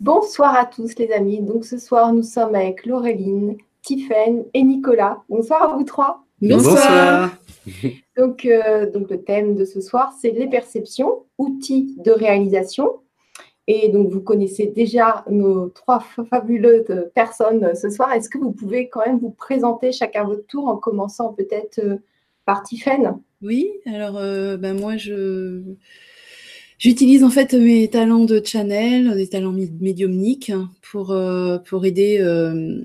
Bonsoir à tous les amis. Donc ce soir, nous sommes avec Laureline, Tiffaine et Nicolas. Bonsoir à vous trois. Bonsoir. Donc, euh, donc le thème de ce soir, c'est les perceptions, outils de réalisation. Et donc vous connaissez déjà nos trois fabuleuses personnes ce soir. Est-ce que vous pouvez quand même vous présenter chacun votre tour en commençant peut-être euh, par Tiffaine Oui, alors euh, ben moi je J'utilise en fait mes talents de channel, des talents médiumniques pour, euh, pour aider. Euh,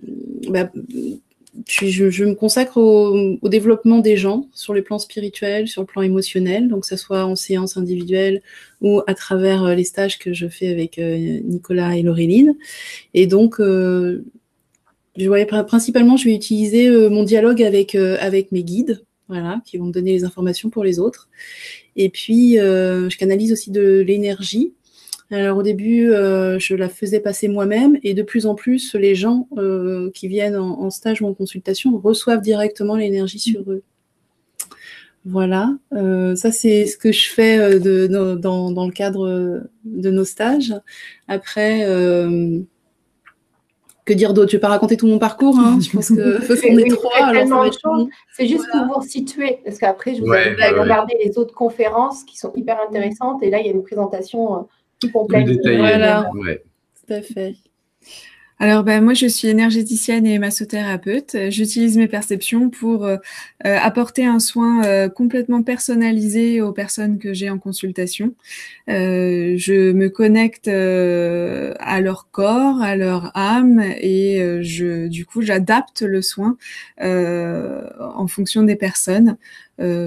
bah, je, me consacre au, développement des gens sur le plan spirituel, sur le plan émotionnel, donc que ce soit en séance individuelle ou à travers euh, les stages que je fais avec Nicolas et Laureline. Et donc, principalement, je vais utiliser mon dialogue avec, avec mes guides, voilà, qui vont me donner les informations pour les autres. Et puis, euh, je canalise aussi de l'énergie. Alors au début, euh, je la faisais passer moi-même et de plus en plus, les gens euh, qui viennent en, stage ou en consultation reçoivent directement l'énergie sur eux. Voilà, ça c'est ce que je fais de, dans, dans, le cadre de nos stages. Après, que dire d'autre? Je vais pas raconter tout mon parcours. Hein. Je pense que qu'on est trois. C'est juste pour vous situer, parce qu'après, je vous ouais, invite à regarder les autres conférences qui sont hyper intéressantes. Et là, il y a une présentation euh, plus complète. Voilà, tout à fait. Alors, ben, moi, je suis énergéticienne et massothérapeute. J'utilise mes perceptions pour euh, euh, apporter un soin euh, complètement personnalisé aux personnes que j'ai en consultation. je me connecte à leur corps, à leur âme et du coup, j'adapte le soin en fonction des personnes.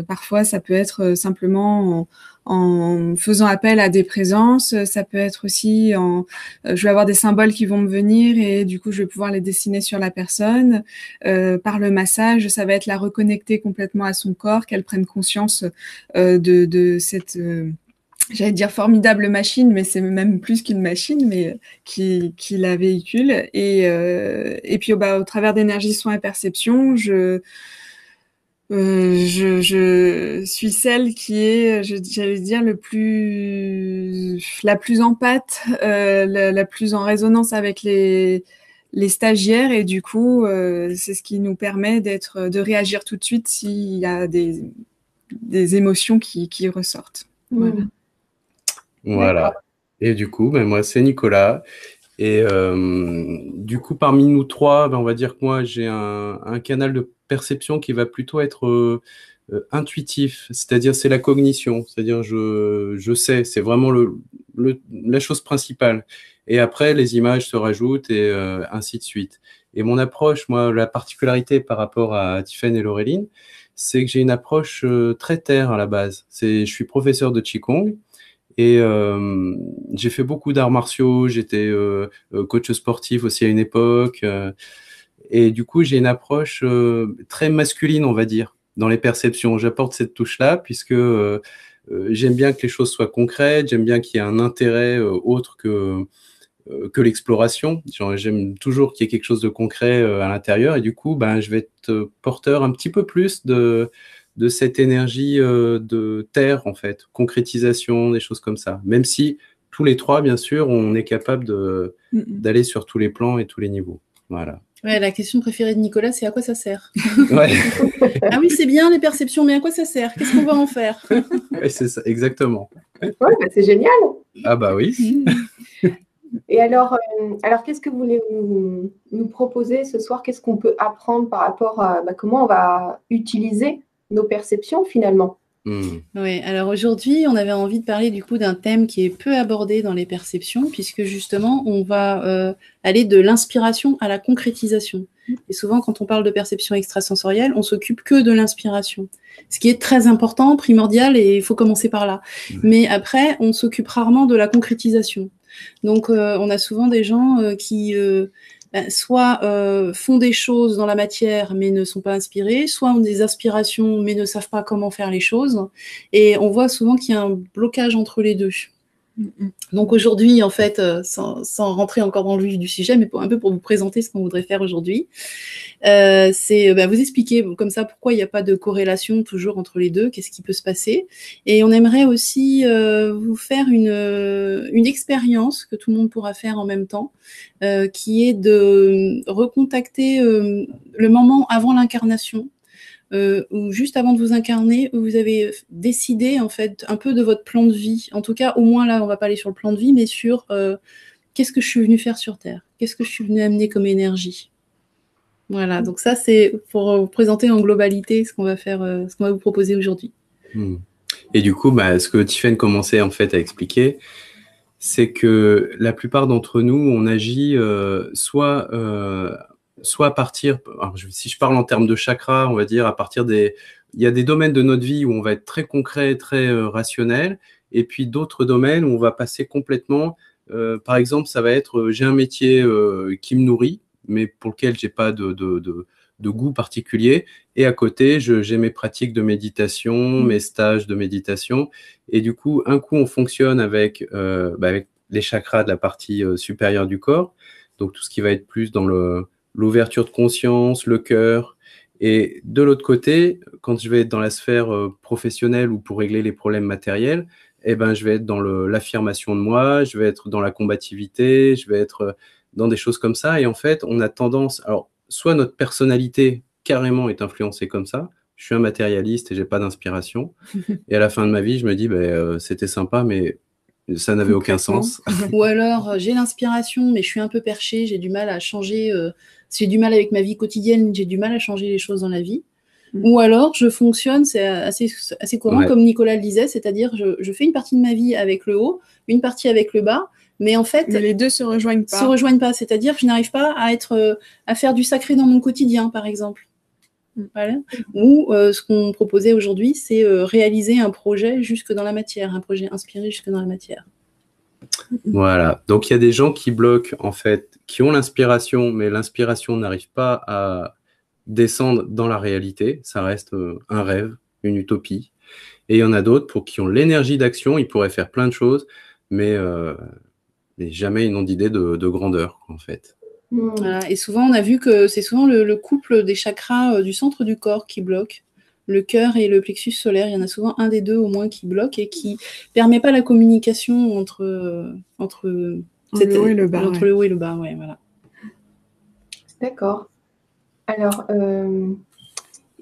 parfois, ça peut être simplement en faisant appel à des présences. Ça peut être aussi en, euh, je vais avoir des symboles qui vont me venir et du coup, je vais pouvoir les dessiner sur la personne. Euh, par le massage, ça va être la reconnecter complètement à son corps, qu'elle prenne conscience euh, de, de, cette euh, j'allais dire formidable machine, mais c'est même plus qu'une machine, mais qui, qui la véhicule. Et, euh, et puis, bah, au travers d'énergie, soins et perception, je euh, je, je, suis celle qui est, j'allais dire, le plus, la plus en pâte, euh, la, la, plus en résonance avec les, les stagiaires et du coup, euh, c'est ce qui nous permet d'être, de réagir tout de suite s'il y a des, des émotions qui, qui ressortent. Voilà. Voilà. Et du coup, ben moi, c'est Nicolas. Et euh, du coup, parmi nous trois, ben on va dire que moi, j'ai un, un, canal de perception qui va plutôt être euh, euh, intuitif, c'est-à-dire c'est la cognition, c'est-à-dire je, je sais, c'est vraiment le, le, la chose principale. Et après, les images se rajoutent et euh, ainsi de suite. Et mon approche, moi, la particularité par rapport à Tiffany et Laureline, c'est que j'ai une approche euh, très terre à la base. C'est, je suis professeur de Qigong et euh, j'ai fait beaucoup d'arts martiaux. J'étais euh, coach sportif aussi à une époque. Et du coup, j'ai une approche euh, très masculine, on va dire, dans les perceptions. J'apporte cette touche-là puisque euh, euh, j'aime bien que les choses soient concrètes, j'aime bien qu'il y ait un intérêt autre que que l'exploration. J'aime toujours qu'il y ait quelque chose de concret à l'intérieur et du coup, ben, je vais être porteur un petit peu plus de de cette énergie de terre en fait, concrétisation, des choses comme ça. Même si tous les trois, bien sûr, on est capable d'aller sur tous les plans et tous les niveaux. Voilà. Ouais, la question préférée de Nicolas, c'est à quoi ça sert ouais. Ah oui, c'est bien les perceptions, mais à quoi ça sert? Qu'est-ce qu'on va en faire? Ouais, C'est ça, exactement. Ouais, bah, c'est génial. Ah bah oui. Et alors, euh, alors qu'est-ce que vous voulez nous, nous proposer ce soir? Qu'est-ce qu'on peut apprendre par rapport à bah, comment on va utiliser nos perceptions finalement? Hmm. Oui, alors aujourd'hui, on avait envie de parler du coup d'un thème qui est peu abordé dans les perceptions, puisque justement, on va euh, aller de l'inspiration à la concrétisation. Et souvent, quand on parle de perception extrasensorielle, on s'occupe que de l'inspiration, ce qui est très important, primordial, et il faut commencer par là. Mais après, on s'occupe rarement de la concrétisation. Donc, euh, on a souvent des gens euh, qui ben, soit euh, font des choses dans la matière mais ne sont pas inspirés, soit ont des aspirations mais ne savent pas comment faire les choses. Et on voit souvent qu'il y a un blocage entre les deux. Donc aujourd'hui, en fait, euh, sans, rentrer encore dans le vif du sujet, mais pour, un peu pour vous présenter ce qu'on voudrait faire aujourd'hui, euh, c'est bah, vous expliquer comme ça pourquoi il n'y a pas de corrélation toujours entre les deux, qu'est-ce qui peut se passer. Et on aimerait aussi euh, vous faire une expérience que tout le monde pourra faire en même temps, qui est de recontacter le moment avant l'incarnation euh, juste avant de vous incarner, vous avez décidé en fait un peu de votre plan de vie. En tout cas, au moins là, on va pas aller sur le plan de vie, mais sur euh, qu'est-ce que je suis venu faire sur Terre, qu'est-ce que je suis venu amener comme énergie? Voilà, donc ça c'est pour vous présenter en globalité ce qu'on va faire, euh, ce qu'on va vous proposer aujourd'hui. Hmm. Et du coup, bah, ce que Tiffen commençait en fait à expliquer, c'est que la plupart d'entre nous, on agit soit soit à partir, si je parle en termes de chakra, on va dire à partir des, il y a des domaines de notre vie où on va être très concret, très euh, rationnel, et puis d'autres domaines où on va passer complètement. Euh, par exemple, ça va être, euh, j'ai un métier qui me nourrit, mais pour lequel j'ai pas de, de, de, goût particulier, et à côté, j'ai mes pratiques de méditation, mmh. mes stages de méditation, et du coup, un coup, on fonctionne avec, bah, avec les chakras de la partie supérieure du corps, donc tout ce qui va être plus dans le l'ouverture de conscience, le cœur. Et de l'autre côté, quand je vais être dans la sphère euh, professionnelle ou pour régler les problèmes matériels, eh ben, je vais être dans l'affirmation de moi, je vais être dans la combativité, je vais être euh, dans des choses comme ça. Et en fait, on a tendance, alors, soit notre personnalité carrément est influencée comme ça. Je suis un matérialiste et j'ai pas d'inspiration. et à la fin de ma vie, je me dis, ben, euh, c'était sympa, mais ça n'avait aucun sens. Ou alors, j'ai l'inspiration, mais je suis un peu perché, j'ai du mal à changer j'ai du mal avec ma vie quotidienne, j'ai du mal à changer les choses dans la vie. Mm. Ou alors, je fonctionne, c'est assez, assez courant, comme Nicolas le disait, c'est-à-dire je, je, fais une partie de ma vie avec le haut, une partie avec le bas, mais en fait, les deux se rejoignent pas. Se rejoignent pas, c'est-à-dire que je n'arrive pas à être, euh, à faire du sacré dans mon quotidien, par exemple. Voilà. Ou euh, ce qu'on proposait aujourd'hui, c'est euh, réaliser un projet jusque dans la matière, un projet inspiré jusque dans la matière. Voilà. Donc il y a des gens qui bloquent en fait qui ont l'inspiration, mais l'inspiration n'arrive pas à descendre dans la réalité. Ça reste euh, un rêve, une utopie. Et il y en a d'autres pour qui ont l'énergie d'action, ils pourraient faire plein de choses, mais, euh, mais jamais ils n'ont d'idée de, grandeur, en fait. Et souvent, on a vu que c'est souvent le, couple des chakras euh, du centre du corps qui bloque. Le cœur et le plexus solaire, il y en a souvent un des deux au moins qui bloque et qui permet pas la communication entre, entre le haut et le bas. Entre le haut et le bas, ouais, voilà. D'accord. Alors, euh,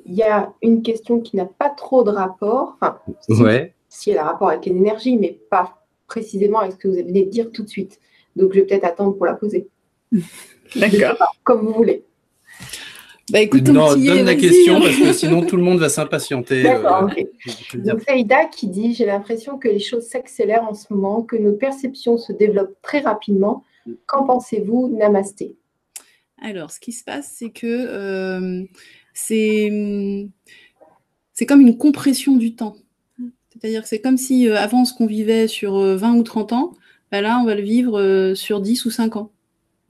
il y a une question qui n'a pas trop de rapport. Enfin, si, ouais. si elle a rapport avec l'énergie, mais pas précisément avec ce que vous venez de dire tout de suite. Donc, je vais peut-être attendre pour la poser. D'accord. Comme vous voulez. Bah écoute, non, donne la question parce que sinon tout le monde va s'impatienter. D'accord, euh, ok. Donc Saïda qui dit J'ai l'impression que les choses s'accélèrent en ce moment, que nos perceptions se développent très rapidement. Qu'en pensez-vous Namasté? Alors, ce qui se passe, c'est que euh, c'est comme une compression du temps. C'est-à-dire que c'est comme si euh, avant ce qu'on vivait sur 20 ou 30 ans, bah là, on va le vivre sur 10 ou 5 ans.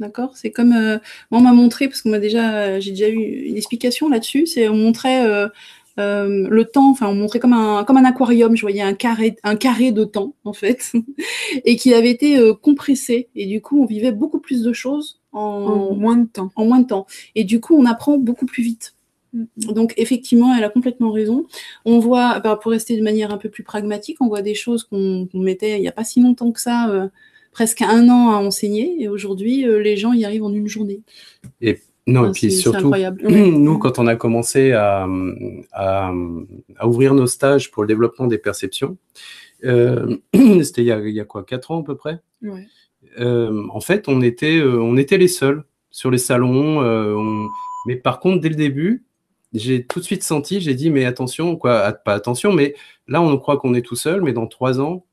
D'accord C'est comme euh, on m'a montré parce qu'on m'a déjà j'ai déjà eu une explication là-dessus. C'est on montrait euh, euh, le temps, enfin on montrait comme un comme un aquarium. Je voyais un carré un carré de temps en fait et qui avait été compressé et du coup on vivait beaucoup plus de choses en, moins de temps. En moins de temps et du coup on apprend beaucoup plus vite. Mm-hmm. Donc effectivement, elle a complètement raison. On voit, bah, pour rester de manière un peu plus pragmatique, on voit des choses qu'on mettait il n'y a pas si longtemps que ça presque un an à enseigner et aujourd'hui, euh, les gens y arrivent en une journée. Et non, et puis surtout, nous, quand on a commencé à, à, ouvrir nos stages pour le développement des perceptions, euh, c'était il, y a quoi, quatre ans à peu près? Ouais. euh, En fait, on était, on était les seuls sur les salons. On... Mais par contre, dès le début, j'ai tout de suite senti, j'ai dit, mais attention, quoi, pas attention, mais là, on croit qu'on est tout seul, mais dans trois ans,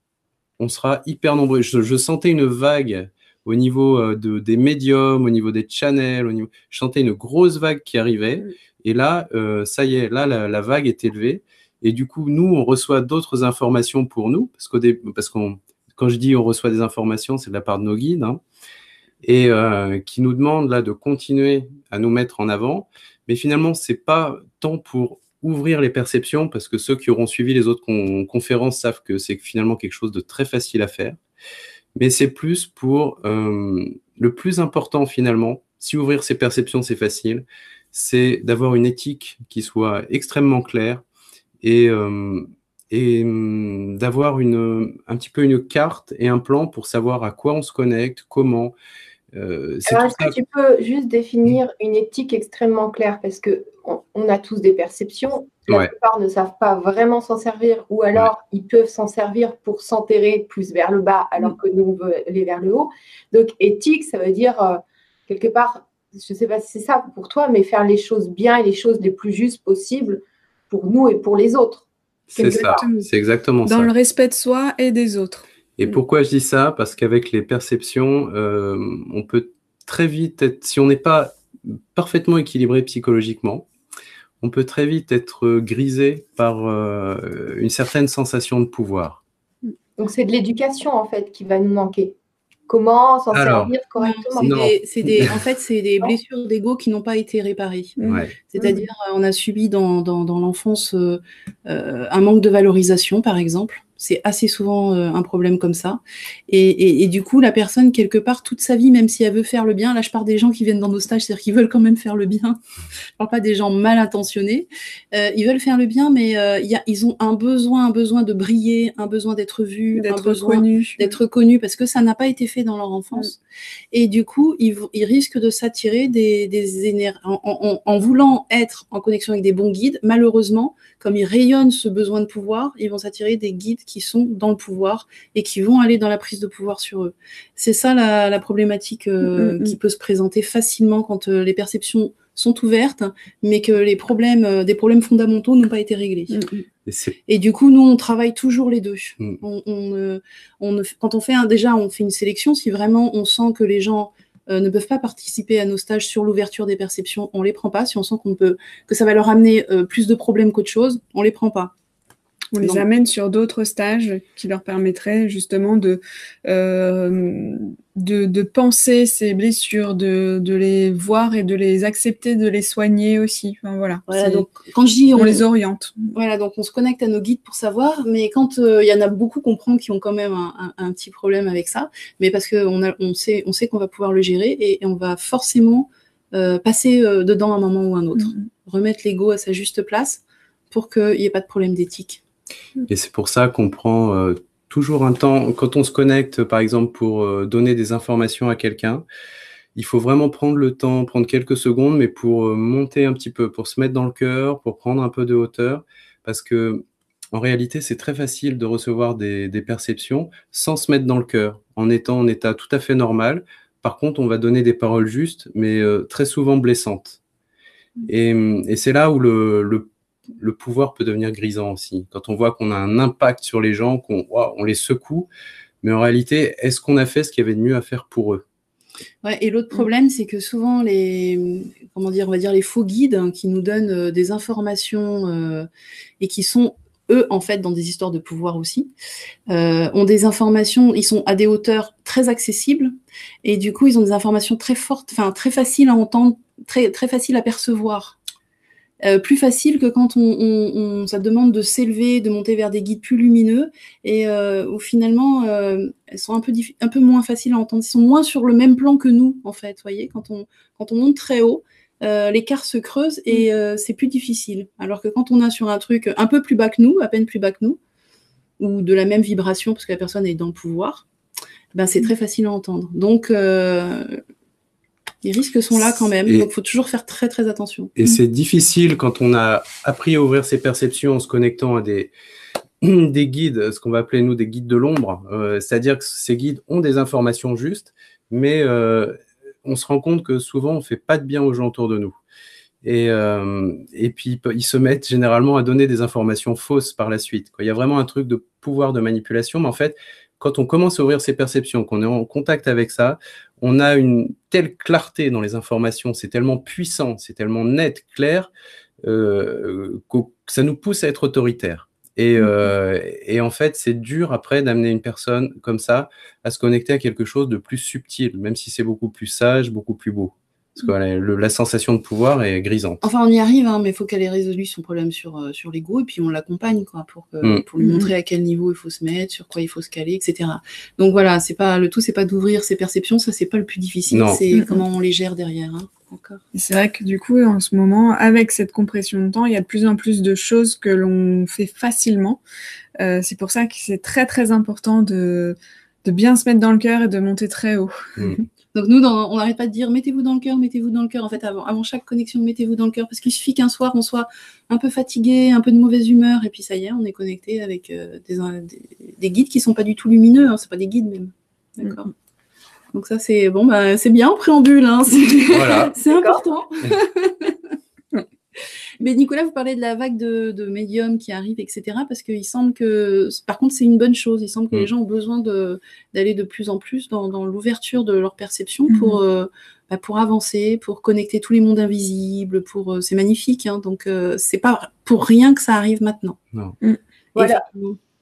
on sera hyper nombreux. Je, sentais une vague au niveau euh, de, des médiums, au niveau des channels, au niveau... je sentais une grosse vague qui arrivait. Et là, euh, ça y est, là, la, vague est élevée. Et du coup, nous, on reçoit d'autres informations pour nous, parce qu'au parce qu'on, quand je dis on reçoit des informations, c'est de la part de nos guides, hein, et euh, qui nous demandent là de continuer à nous mettre en avant. Mais finalement, c'est pas tant pour ouvrir les perceptions parce que ceux qui auront suivi les autres conférences savent que c'est finalement quelque chose de très facile à faire. mais c'est plus pour le plus important finalement. Si ouvrir ses perceptions, c'est facile, c'est d'avoir une éthique qui soit extrêmement claire et, et d'avoir une, un petit peu une carte et un plan pour savoir à quoi on se connecte, comment, euh, Alors, est-ce que tu peux juste définir une éthique extrêmement claire? Parce qu'on on a tous des perceptions. La plupart ne savent pas vraiment s'en servir, ou alors ils peuvent s'en servir pour s'enterrer plus vers le bas, alors que nous, on veut aller vers le haut. Donc, éthique, ça veut dire, euh, quelque part, je ne sais pas si c'est ça pour toi, mais faire les choses bien et les choses les plus justes possibles pour nous et pour les autres. C'est ça, c'est exactement ça. Dans le respect de soi et des autres. Et mm. pourquoi je dis ça? Parce qu'avec les perceptions, euh, on peut très vite être, si on n'est pas parfaitement équilibré psychologiquement, on peut très vite être grisé par euh, une certaine sensation de pouvoir. Donc c'est de l'éducation en fait qui va nous manquer. Comment s'en servir correctement C'est des, En fait, c'est des blessures d'ego qui n'ont pas été réparées. C'est-à-dire, on a subi dans, dans, l'enfance euh, un manque de valorisation, par exemple. C'est assez souvent euh, un problème comme ça. Et, du coup, la personne, quelque part, toute sa vie, même si elle veut faire le bien, là, je parle des gens qui viennent dans nos stages, c'est-à-dire qu'ils veulent quand même faire le bien. je parle pas des gens mal intentionnés. Euh, ils veulent faire le bien, mais euh, y a, ils ont un besoin, un besoin de briller, un besoin d'être vu, d'être connu. D'être connu, parce que ça n'a pas été fait dans leur enfance. Et du coup, ils, ils risquent de s'attirer des, des énergies. En, en voulant être en connexion avec des bons guides, malheureusement, comme ils rayonnent ce besoin de pouvoir, ils vont s'attirer des guides qui sont dans le pouvoir et qui vont aller dans la prise de pouvoir sur eux. C'est ça la, problématique euh, mm, mm, qui mm. peut se présenter facilement quand euh, les perceptions sont ouvertes, mais que les problèmes, euh, des problèmes fondamentaux n'ont pas été réglés. Et, du coup, nous, on travaille toujours les deux. On, quand on fait un, déjà, on fait une sélection. Si vraiment on sent que les gens ne peuvent pas participer à nos stages sur l'ouverture des perceptions, on les prend pas. Si on sent qu'on peut, que ça va leur amener plus de problèmes qu'autre chose, on les prend pas. On les amène sur d'autres stages qui leur permettraient justement de, euh, de, penser ces blessures, de, les voir et de les accepter, de les soigner aussi. voilà. donc, quand je dis on, les oriente. Voilà, donc on se connecte à nos guides pour savoir, mais quand euh, il y en a beaucoup qu'on prend qui ont quand même un, petit problème avec ça, mais parce qu'on on sait, on sait qu'on va pouvoir le gérer et, on va forcément euh, passer dedans un moment ou un autre, mm-hmm. remettre l'ego à sa juste place pour qu'il n'y ait pas de problème d'éthique. Et c'est pour ça qu'on prend euh, toujours un temps, quand on se connecte, par exemple, pour euh, donner des informations à quelqu'un, il faut vraiment prendre le temps, prendre quelques secondes, mais pour euh, monter un petit peu, pour se mettre dans le cœur, pour prendre un peu de hauteur, parce que en réalité, c'est très facile de recevoir des, perceptions sans se mettre dans le cœur, en étant en état tout à fait normal. Par contre, on va donner des paroles justes, mais très souvent blessantes. Et, et c'est là où le, le le pouvoir peut devenir grisant aussi. Quand on voit qu'on a un impact sur les gens, qu'on on les secoue, mais en réalité, est-ce qu'on a fait ce qu'il y avait de mieux à faire pour eux? Ouais, et l'autre problème, c'est que souvent les, comment dire, on va dire les faux guides hein, qui nous donnent euh, des informations euh, et qui sont eux en fait dans des histoires de pouvoir aussi, euh, ont des informations, ils sont à des hauteurs très accessibles et du coup ils ont des informations très fortes, enfin très faciles à entendre, très faciles à percevoir. Euh, plus facile que quand on, on, on ça demande de s'élever, de monter vers des guides plus lumineux, et euh, où finalement euh, elles sont un peu, un peu moins faciles à entendre. Ils sont moins sur le même plan que nous, en fait. Voyez, quand on, quand on monte très haut, euh, l'écart se creuse et mm. c'est plus difficile. Alors que quand on a sur un truc un peu plus bas que nous, à peine plus bas que nous, ou de la même vibration parce que la personne est dans le pouvoir, ben c'est mm. très facile à entendre. Donc les risques sont là quand même, donc il faut toujours faire très très attention. Et c'est difficile quand on a appris à ouvrir ses perceptions en se connectant à des, des guides, ce qu'on va appeler nous des guides de l'ombre, euh, c'est-à-dire que ces guides ont des informations justes, mais euh, on se rend compte que souvent on fait pas de bien aux gens autour de nous. Et, euh, et puis ils se mettent généralement à donner des informations fausses par la suite. Il y a vraiment un truc de pouvoir de manipulation, mais en fait, quand on commence à ouvrir ses perceptions, qu'on est en contact avec ça, on a une telle clarté dans les informations, c'est tellement puissant, c'est tellement net, clair, euh, que ça nous pousse à être autoritaire. Et, mm-hmm. euh, et en fait, c'est dur après d'amener une personne comme ça à se connecter à quelque chose de plus subtil, même si c'est beaucoup plus sage, beaucoup plus beau. Parce que la, sensation de pouvoir est grisante. Enfin, on y arrive, hein, mais il faut qu'elle ait résolu son problème sur, euh, sur l'ego et puis on l'accompagne quoi, pour, mm. pour lui montrer à quel niveau il faut se mettre, sur quoi il faut se caler, etc. Donc voilà, c'est pas le tout, c'est pas d'ouvrir ses perceptions, ça c'est pas le plus difficile, c'est comment on les gère derrière. Hein. C'est vrai que du coup, en ce moment, avec cette compression de temps, il y a de plus en plus de choses que l'on fait facilement. Euh, c'est pour ça que c'est très très important de, de bien se mettre dans le cœur et de monter très haut. Mm. Donc nous, on n'arrête pas de dire mettez-vous dans le cœur, mettez-vous dans le cœur. En fait, avant, avant chaque connexion, mettez-vous dans le cœur. Parce qu'il suffit qu'un soir, on soit un peu fatigué, un peu de mauvaise humeur, et puis ça y est, on est connecté avec euh, des, des, guides qui sont pas du tout lumineux. Hein, c'est pas des guides même. D'accord. Mm. Donc ça, c'est bon, bah, c'est bien en préambule. Hein, c'est important. Mais Nicolas, vous parlez de la vague de, médiums qui arrive, etc. Parce qu'il semble que, par contre, c'est une bonne chose. Il semble que les mm. gens ont besoin d'aller de, plus en plus dans, l'ouverture de leur perception mm. pour, euh, bah, pour avancer, pour connecter tous les mondes invisibles. Pour, euh, c'est magnifique. Hein. donc, euh, c'est pas pour rien que ça arrive maintenant. Non. Mm. Voilà.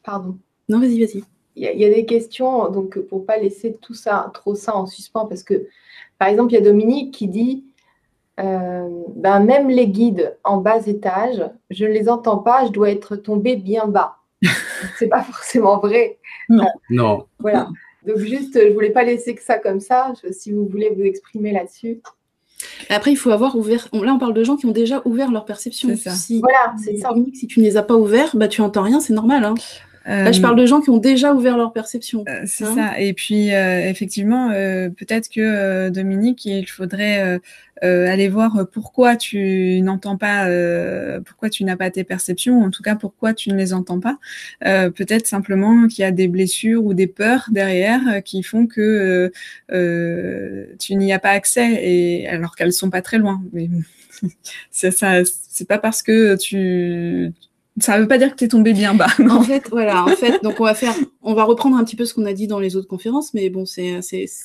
Pardon. Non, vas-y, vas-y. Il y, a des questions, donc pour pas laisser tout ça, trop ça en suspens, parce que, par exemple, il y a Dominique qui dit euh, ben même les guides en bas étage, je ne les entends pas, je dois être tombé bien bas. c'est pas forcément vrai. Non. non. Voilà. Donc juste, je voulais pas laisser que ça comme ça. si vous voulez vous exprimer là-dessus. Après, il faut avoir ouvert. Là, on parle de gens qui ont déjà ouvert leur perception. Si, voilà, c'est ça. Si tu ne les as pas ouverts, bah, tu entends rien, c'est normal. Hein. Là, je parle de gens qui ont déjà ouvert leur perception. Euh, c'est hein. ça. Et puis, euh, effectivement, euh, peut-être que Dominique, il faudrait aller voir pourquoi tu n'entends pas, pourquoi tu n'as pas tes perceptions, en tout cas pourquoi tu ne les entends pas. peut-être simplement qu'il y a des blessures ou des peurs derrière qui font que tu n'y as pas accès, et alors qu'elles sont pas très loin. Mais c'est ça, c'est pas parce que tu ça ne veut pas dire que tu es tombé bien bas. En fait, voilà, en fait, donc on va faire, on va reprendre un petit peu ce qu'on a dit dans les autres conférences, mais bon, c'est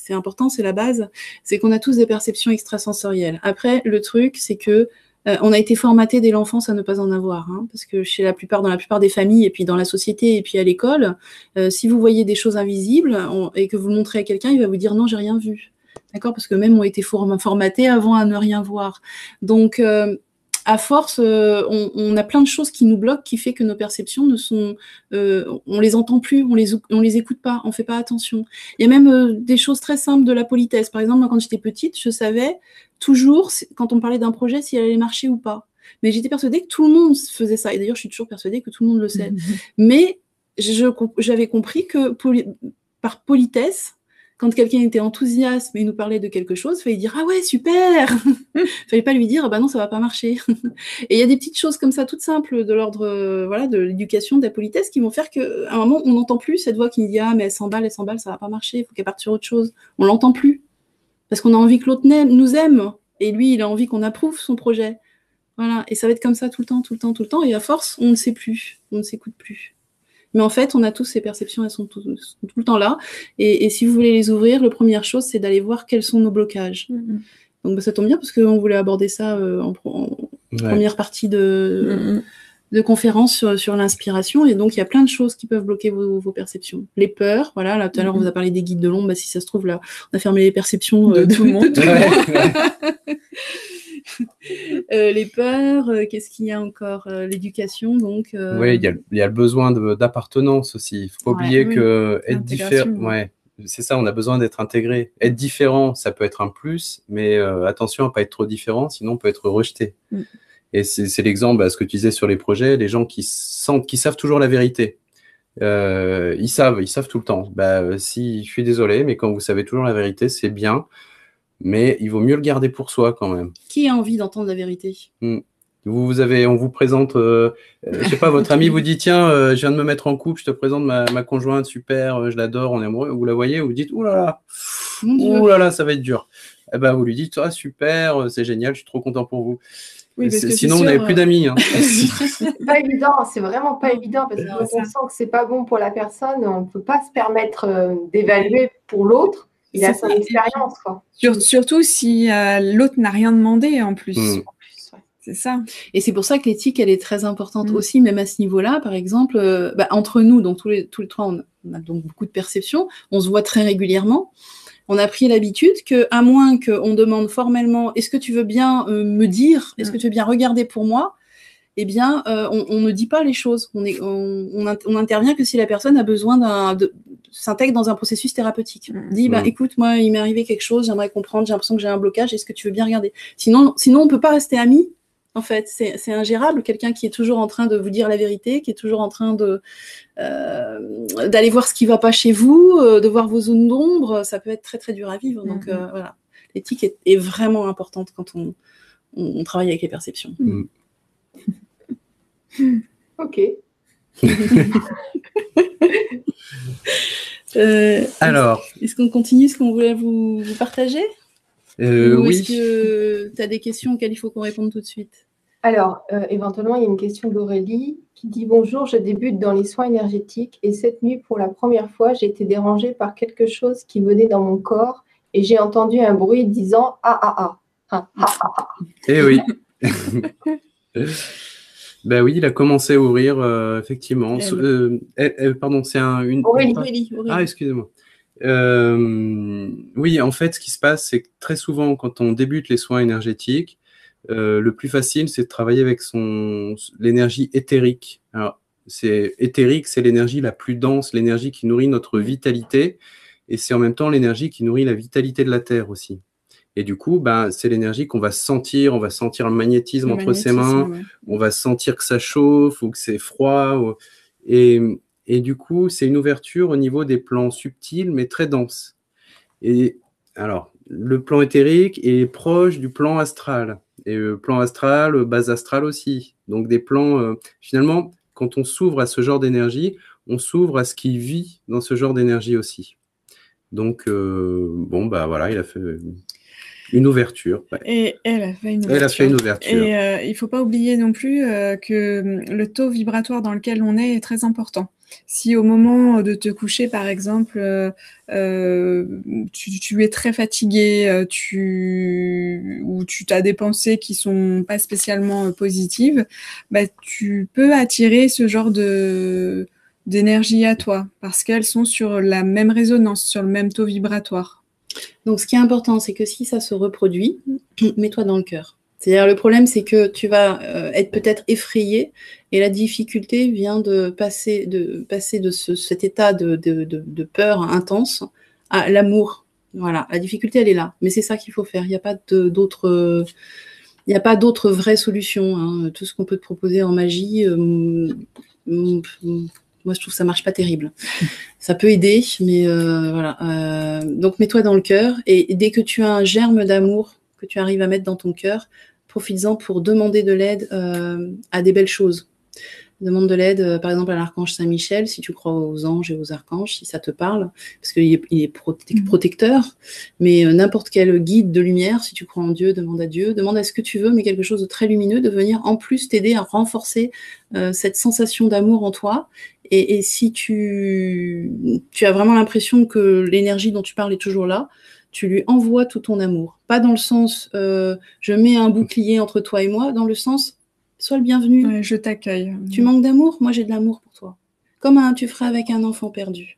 important, c'est la base, c'est qu'on a tous des perceptions extrasensorielles. Après, le truc, c'est que euh, on a été formaté dès l'enfance à ne pas en avoir, hein, parce que chez la plupart, dans la plupart des familles, et puis dans la société, et puis à l'école, euh, si vous voyez des choses invisibles et que vous le montrez à quelqu'un, il va vous dire non, j'ai rien vu. D'accord? Parce que même on a été formatés avant à ne rien voir. Donc, euh, à force, euh, on, a plein de choses qui nous bloquent, qui fait que nos perceptions ne sont, euh, on les entend plus, on les, on les écoute pas, on fait pas attention. Il y a même euh, des choses très simples de la politesse. Par exemple, quand j'étais petite, je savais toujours quand on parlait d'un projet si elle allait marcher ou pas. Mais j'étais persuadée que tout le monde faisait ça. Et d'ailleurs, je suis toujours persuadée que tout le monde le sait. Mais j'avais compris que par politesse, quand quelqu'un était enthousiaste et nous parlait de quelque chose, il fallait dire ah ouais super. il fallait pas lui dire ah bah non ça va pas marcher. et il y a des petites choses comme ça toutes simples de l'ordre euh, voilà de l'éducation, de la politesse qui vont faire qu'à un moment on n'entend plus cette voix qui dit ah mais elle s'emballe, elle s'emballe, ça va pas marcher, il faut qu'elle parte sur autre chose. On l'entend plus parce qu'on a envie que l'autre nous aime et lui il a envie qu'on approuve son projet. Voilà et ça va être comme ça tout le temps, tout le temps, tout le temps et à force on ne sait plus, on ne s'écoute plus. Mais en fait, on a tous ces perceptions, elles sont tout, le temps là. Et, si vous voulez les ouvrir, la première chose, c'est d'aller voir quels sont nos blocages. Mm-hmm. Donc bah, ça tombe bien parce qu'on voulait aborder ça euh, en, première partie de, mm-hmm. de conférence sur, l'inspiration. Et donc il y a plein de choses qui peuvent bloquer vos, perceptions. Les peurs, voilà, là tout à l'heure on mm-hmm. vous a parlé des guides de l'ombre, bah, si ça se trouve là, on a fermé les perceptions de, euh, tout le monde. Euh, les peurs, euh, qu'est-ce qu'il y a encore euh, L'éducation, donc. Oui, il y, a le besoin d'appartenance aussi. Il ne faut pas oublier que être différent, ouais, c'est ça, on a besoin d'être intégré. Être différent, ça peut être un plus, mais attention à pas être trop différent, sinon on peut être rejeté. Mm. Et c'est l'exemple, bah, ce que tu disais sur les projets, les gens qui sentent, qui savent toujours la vérité. ils savent, ils savent tout le temps. Bah, si je suis désolé, mais quand vous savez toujours la vérité, c'est bien mais il vaut mieux le garder pour soi quand même. Qui a envie d'entendre la vérité? Hmm. Vous, avez, on vous présente, euh, euh, je sais pas, votre ami vous dit tiens, euh, je viens de me mettre en couple, je te présente ma, conjointe, super, je l'adore, on est amoureux. Vous la voyez, vous dites là là, ça va être dur. Eh ben vous lui dites ah super, c'est génial, je suis trop content pour vous. sinon, vous n'avez plus d'amis. Hein. c'est pas évident, c'est vraiment pas évident parce qu'on sent que c'est pas bon pour la personne. On ne peut pas se permettre d'évaluer pour l'autre il a son expérience. surtout si euh, l'autre n'a rien demandé en plus. Mm. C'est ça. Et c'est pour ça que l'éthique, elle est très importante mm. aussi, même à ce niveau-là. Par exemple, euh, bah, entre nous, donc tous les, tous les trois, on a, donc beaucoup de perceptions. On se voit très régulièrement. On a pris l'habitude que, à moins qu'on demande formellement, est-ce que tu veux bien euh, me dire, est-ce que tu veux bien regarder pour moi? Eh bien, euh, on, ne dit pas les choses. On, est, on, intervient que si la personne a besoin d'un, s'intègre dans un processus thérapeutique. On dit, bah, écoute, moi, il m'est arrivé quelque chose, j'aimerais comprendre, j'ai l'impression que j'ai un blocage, est-ce que tu veux bien regarder? Sinon, sinon, on peut pas rester amis en fait. C'est ingérable, quelqu'un qui est toujours en train de vous dire la vérité, qui est toujours en train de euh, d'aller voir ce qui va pas chez vous, euh, de voir vos zones d'ombre, ça peut être très très dur à vivre. Donc euh, voilà, l'éthique est, vraiment importante quand on, travaille avec les perceptions. Mm. ok. Alors, est-ce qu'on continue ce qu'on voulait vous, vous partager? Euh, Ou oui. est-ce que tu as des questions auxquelles il faut qu'on réponde tout de suite? Alors, euh, éventuellement, il y a une question d'Aurélie qui dit Bonjour, je débute dans les soins énergétiques et cette nuit, pour la première fois, j'ai été dérangée par quelque chose qui venait dans mon corps et j'ai entendu un bruit disant Ah ah ah. ah, ah, ah, ah. Eh oui. Ben oui, il a commencé à ouvrir, euh, effectivement. Euh, pardon, c'est un, une. Aurélie, Aurélie, Ah, excusez-moi. Euh, oui, en fait, ce qui se passe, c'est que très souvent, quand on débute les soins énergétiques, le plus facile, c'est de travailler avec son l'énergie éthérique. Alors, c'est éthérique, c'est l'énergie la plus dense, l'énergie qui nourrit notre vitalité, et c'est en même temps l'énergie qui nourrit la vitalité de la Terre aussi. Et du coup, ben, c'est l'énergie qu'on va sentir, on va sentir le magnétisme entre ses mains, on va sentir que ça chauffe ou que c'est froid. Et, et du coup, c'est une ouverture au niveau des plans subtils, mais très denses. Et alors, le plan éthérique est proche du plan astral. Et le plan astral, base astrale aussi. Donc des plans, euh, finalement, quand on s'ouvre à ce genre d'énergie, on s'ouvre à ce qui vit dans ce genre d'énergie aussi. Donc, euh, bon, bah voilà, il a fait une ouverture. Et elle a fait une ouverture. Elle a fait une ouverture. Et euh, il ne faut pas oublier non plus que le taux vibratoire dans lequel on est est très important. Si au moment de te coucher, par exemple, euh, euh, tu, es très fatigué, euh, tu, ou tu as des pensées qui sont pas spécialement positives, bah, tu peux attirer ce genre de d'énergie à toi parce qu'elles sont sur la même résonance, sur le même taux vibratoire. Donc, ce qui est important, c'est que si ça se reproduit, mets-toi dans le cœur. C'est-à-dire le problème, c'est que tu vas euh, être peut-être effrayé et la difficulté vient de passer de, passer de cet état de, peur intense à l'amour. Voilà, la difficulté, elle est là. Mais c'est ça qu'il faut faire. Il n'y a pas d'autre... Il n'y vraie solution. Hein. Tout ce qu'on peut te proposer en magie, euh, moi je trouve que ça marche pas terrible. Ça peut aider, mais euh, voilà. donc mets-toi dans le cœur et dès que tu as un germe d'amour que tu arrives à mettre dans ton cœur, profites-en pour demander de l'aide euh, à des belles choses. Demande de l'aide, euh, par exemple, à l'archange Saint-Michel, si tu crois aux anges et aux archanges, si ça te parle, parce qu'il est, il est mhm. protecteur. Mais euh, n'importe quel guide de lumière, si tu crois en Dieu, demande à Dieu, demande à ce que tu veux, mais quelque chose de très lumineux, de venir en plus t'aider à renforcer cette sensation d'amour en toi. Et, et si tu, tu as vraiment l'impression que l'énergie dont tu parles est toujours là, tu lui envoies tout ton amour. Pas dans le sens euh, je mets un bouclier entre toi et moi, dans le sens sois le bienvenu. je t'accueille. Tu manques d'amour Moi j'ai de l'amour pour toi. Comme un, tu ferais avec un enfant perdu.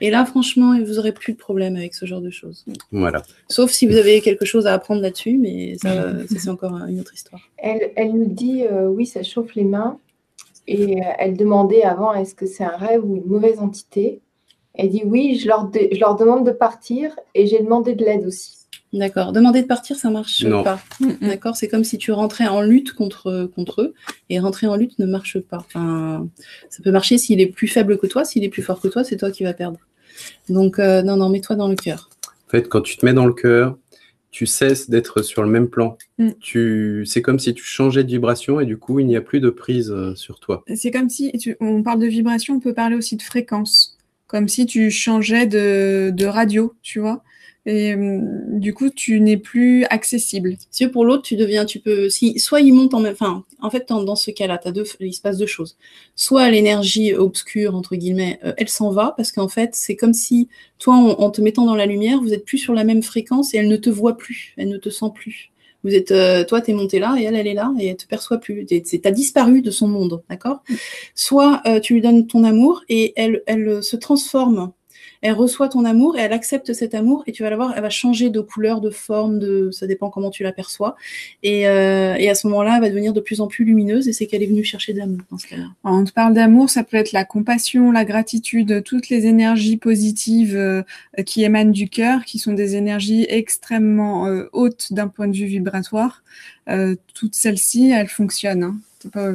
Et là, franchement, vous n'aurez plus de problème avec ce genre de choses. Voilà. Sauf si vous avez quelque chose à apprendre là-dessus, mais ça, c'est encore une autre histoire. Elle, elle nous dit euh, oui, ça chauffe les mains. Et euh, elle demandait avant est-ce que c'est un rêve ou une mauvaise entité? Elle dit oui, je leur, je leur demande de partir et j'ai demandé de l'aide aussi. D'accord. Demander de partir, ça marche pas. Mm, mm. D'accord. C'est comme si tu rentrais en lutte contre, contre eux et rentrer en lutte ne marche pas. Enfin, ça peut marcher s'il est plus faible que toi. S'il est plus fort que toi, c'est toi qui vas perdre. Donc, euh, non, non, mets-toi dans le cœur. En fait, quand tu te mets dans le cœur, tu cesses d'être sur le même plan. Mm. Tu, c'est comme si tu changeais de vibration et du coup, il n'y a plus de prise euh, sur toi. C'est comme si, on parle de vibration, on peut parler aussi de fréquence comme si tu changeais de, radio, tu vois. Et hum, du coup, tu n'es plus accessible. Si pour l'autre, tu deviens, tu peux, si, soit il monte en même, enfin, en fait, dans, ce cas-là, deux, il se passe deux choses. Soit l'énergie obscure, entre guillemets, euh, elle s'en va, parce qu'en fait, c'est comme si, toi, en, te mettant dans la lumière, vous êtes plus sur la même fréquence et elle ne te voit plus, elle ne te sent plus. Vous êtes, euh, toi, tu es monté là et elle, elle est là et elle te perçoit plus. Tu as disparu de son monde, d'accord? Soit euh, tu lui donnes ton amour et elle, elle se transforme. Elle reçoit ton amour et elle accepte cet amour et tu vas la voir, elle va changer de couleur, de forme, de ça dépend comment tu l'aperçois. Et, euh, et à ce moment-là, elle va devenir de plus en plus lumineuse et c'est qu'elle est venue chercher de l'amour dans ce cas-là. On te parle d'amour, ça peut être la compassion, la gratitude, toutes les énergies positives euh, qui émanent du cœur, qui sont des énergies extrêmement euh, hautes d'un point de vue vibratoire. Euh, toutes celles-ci, elles fonctionnent. Hein. Pas,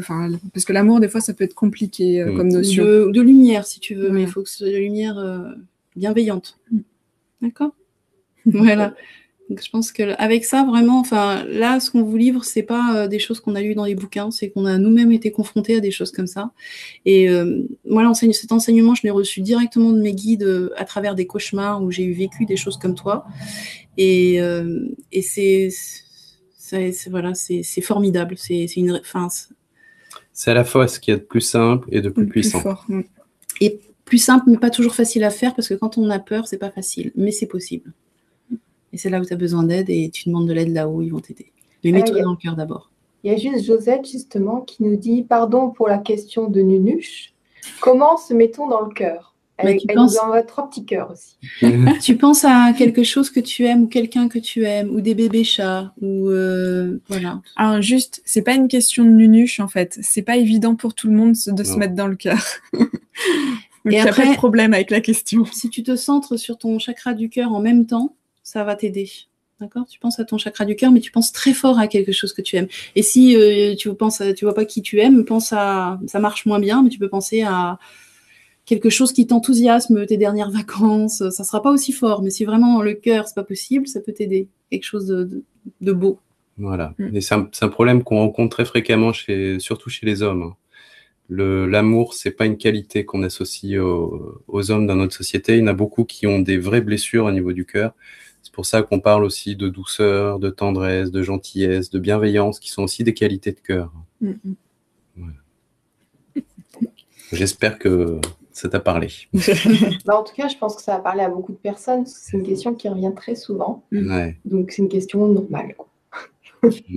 parce que l'amour, des fois, ça peut être compliqué euh, Mm. comme notion. De, de lumière, si tu veux, mais il faut que ce soit de lumière euh, bienveillante. D'accord Voilà. Donc, je pense que avec ça, vraiment, enfin, là, ce qu'on vous livre, c'est pas euh, des choses qu'on a lues dans les bouquins, c'est qu'on a nous-mêmes été confrontés à des choses comme ça. Et euh, moi, cet enseignement, je l'ai reçu directement de mes guides euh, à travers des cauchemars où j'ai eu vécu des choses comme toi. Et, euh, et c'est, c'est, c'est- voilà, c'est, c'est formidable. C'est, c'est une, enfin, c'est- C'est à la fois ce qu'il y a de plus simple et de plus Le plus puissant. fort. mm. Plus simple, mais pas toujours facile à faire parce que quand on a peur, c'est pas facile, mais c'est possible. Et c'est là où tu as besoin d'aide et tu demandes de l'aide là-haut, ils vont t'aider. Mais Ah, mets-toi dans le cœur d'abord. Il y a juste Josette, justement, qui nous dit Pardon pour la question de Nunuche. Comment se met-on dans le cœur? Elle, tu elle penses- nous envoie trois petits cœurs aussi. tu penses à quelque chose que tu aimes ou quelqu'un que tu aimes ou des bébés chats ou euh, voilà. Alors juste, c'est pas une question de nunuche en fait. C'est pas évident pour tout le monde de se mettre dans le cœur. Donc, Et il n'y a après- pas de problème avec la question. Si tu te centres sur ton chakra du cœur en même temps, ça va t'aider. D'accord? Tu penses à ton chakra du cœur, mais tu penses très fort à quelque chose que tu aimes. Et si euh, tu penses, à- tu vois pas qui tu aimes, pense à, ça marche moins bien, mais tu peux penser à quelque chose qui t'enthousiasme, tes dernières vacances. Ça sera pas aussi fort, mais si vraiment le cœur c'est pas possible, ça peut t'aider. Quelque chose de, de, de beau. Voilà. Mm. Et c'est un, problème qu'on rencontre très fréquemment, chez, surtout chez les hommes. Le- L'amour, c'est pas une qualité qu'on associe aux, aux hommes dans notre société. Il y en a beaucoup qui ont des vraies blessures au niveau du cœur. C'est pour ça qu'on parle aussi de douceur, de tendresse, de gentillesse, de bienveillance, qui sont aussi des qualités de cœur. Mm, J'espère que ça t'a parlé. Bah, en tout cas, je pense que ça va parler à beaucoup de personnes. C'est une question qui revient très souvent. Ouais. Donc, c'est une question normale.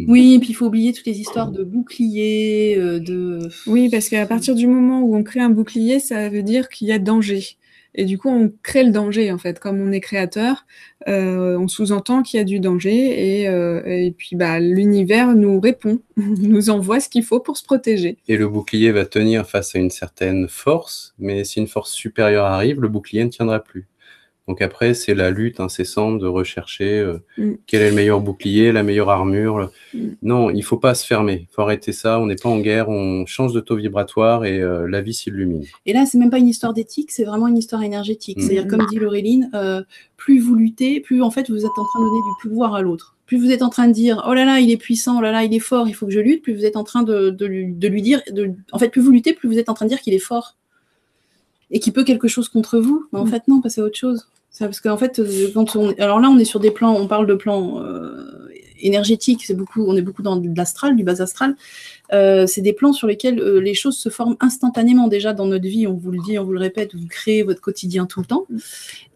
Oui, et puis il faut oublier toutes les histoires de boucliers, euh, de. Oui, parce qu'à partir du moment où on crée un bouclier, ça veut dire qu'il y a danger. Et du coup, on crée le danger, en fait. Comme on est créateur, euh, on sous-entend qu'il y a du danger et, euh, et puis bah, l'univers nous répond, nous envoie ce qu'il faut pour se protéger. Et le bouclier va tenir face à une certaine force, mais si une force supérieure arrive, le bouclier ne tiendra plus. Donc après, c'est la lutte incessante de rechercher euh, Mm. quel est le meilleur bouclier, la meilleure armure. Mm. Non, il faut pas se fermer. Il faut arrêter ça. On n'est pas en guerre. On change de taux vibratoire et euh, la vie s'illumine. Et là, c'est même pas une histoire d'éthique, c'est vraiment une histoire énergétique. Mm. C'est-à-dire, comme dit Laureline, euh, plus vous luttez, plus en fait vous êtes en train de donner du pouvoir à l'autre. Plus vous êtes en train de dire oh là là, il est puissant, oh là là, il est fort, il faut que je lutte, plus vous êtes en train de, de lui, de lui dire, de, en fait, plus vous luttez, plus vous êtes en train de dire qu'il est fort et qu'il peut quelque chose contre vous. Mais en fait, non, passez à autre chose. Parce qu'en fait, euh, quand on, alors là, on est sur des plans, on parle de plans euh, énergétiques, c'est beaucoup, on est beaucoup dans de l'astral, du bas astral. Euh, c'est des plans sur lesquels les choses se forment instantanément déjà dans notre vie. On vous le dit, on vous le répète, vous créez votre quotidien tout le temps.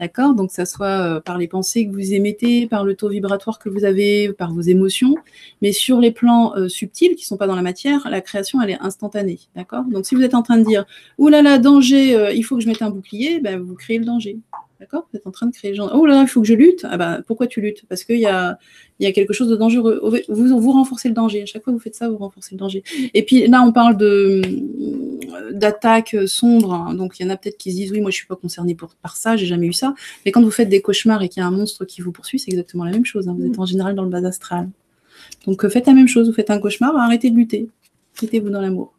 D'accord? Donc, ça soit par les pensées que vous émettez, par le taux vibratoire que vous avez, par vos émotions. Mais sur les plans subtils qui sont pas dans la matière, la création, elle est instantanée. D'accord? Donc, si vous êtes en train de dire, là, danger, il faut que je mette un bouclier, ben, vous créez le danger. D'accord Vous êtes en train de créer le danger. Oh là là, il faut que je lutte. Ah ben, pourquoi tu luttes? Parce qu'il y a, il y a quelque chose de dangereux. Vous, vous renforcez le danger. À chaque fois que vous faites ça, vous renforcez le danger. Et puis là, on parle de d'attaques sombres. hein. Donc, il y en a peut-être qui se disent oui, moi, je suis pas concerné pour, par ça, j'ai jamais eu ça. Mais quand vous faites des cauchemars et qu'il y a un monstre qui vous poursuit, c'est exactement la même chose. hein. Vous êtes en général dans le bas astral. Donc, euh, faites la même chose. Vous faites un cauchemar, arrêtez de lutter. Mettez-vous dans l'amour.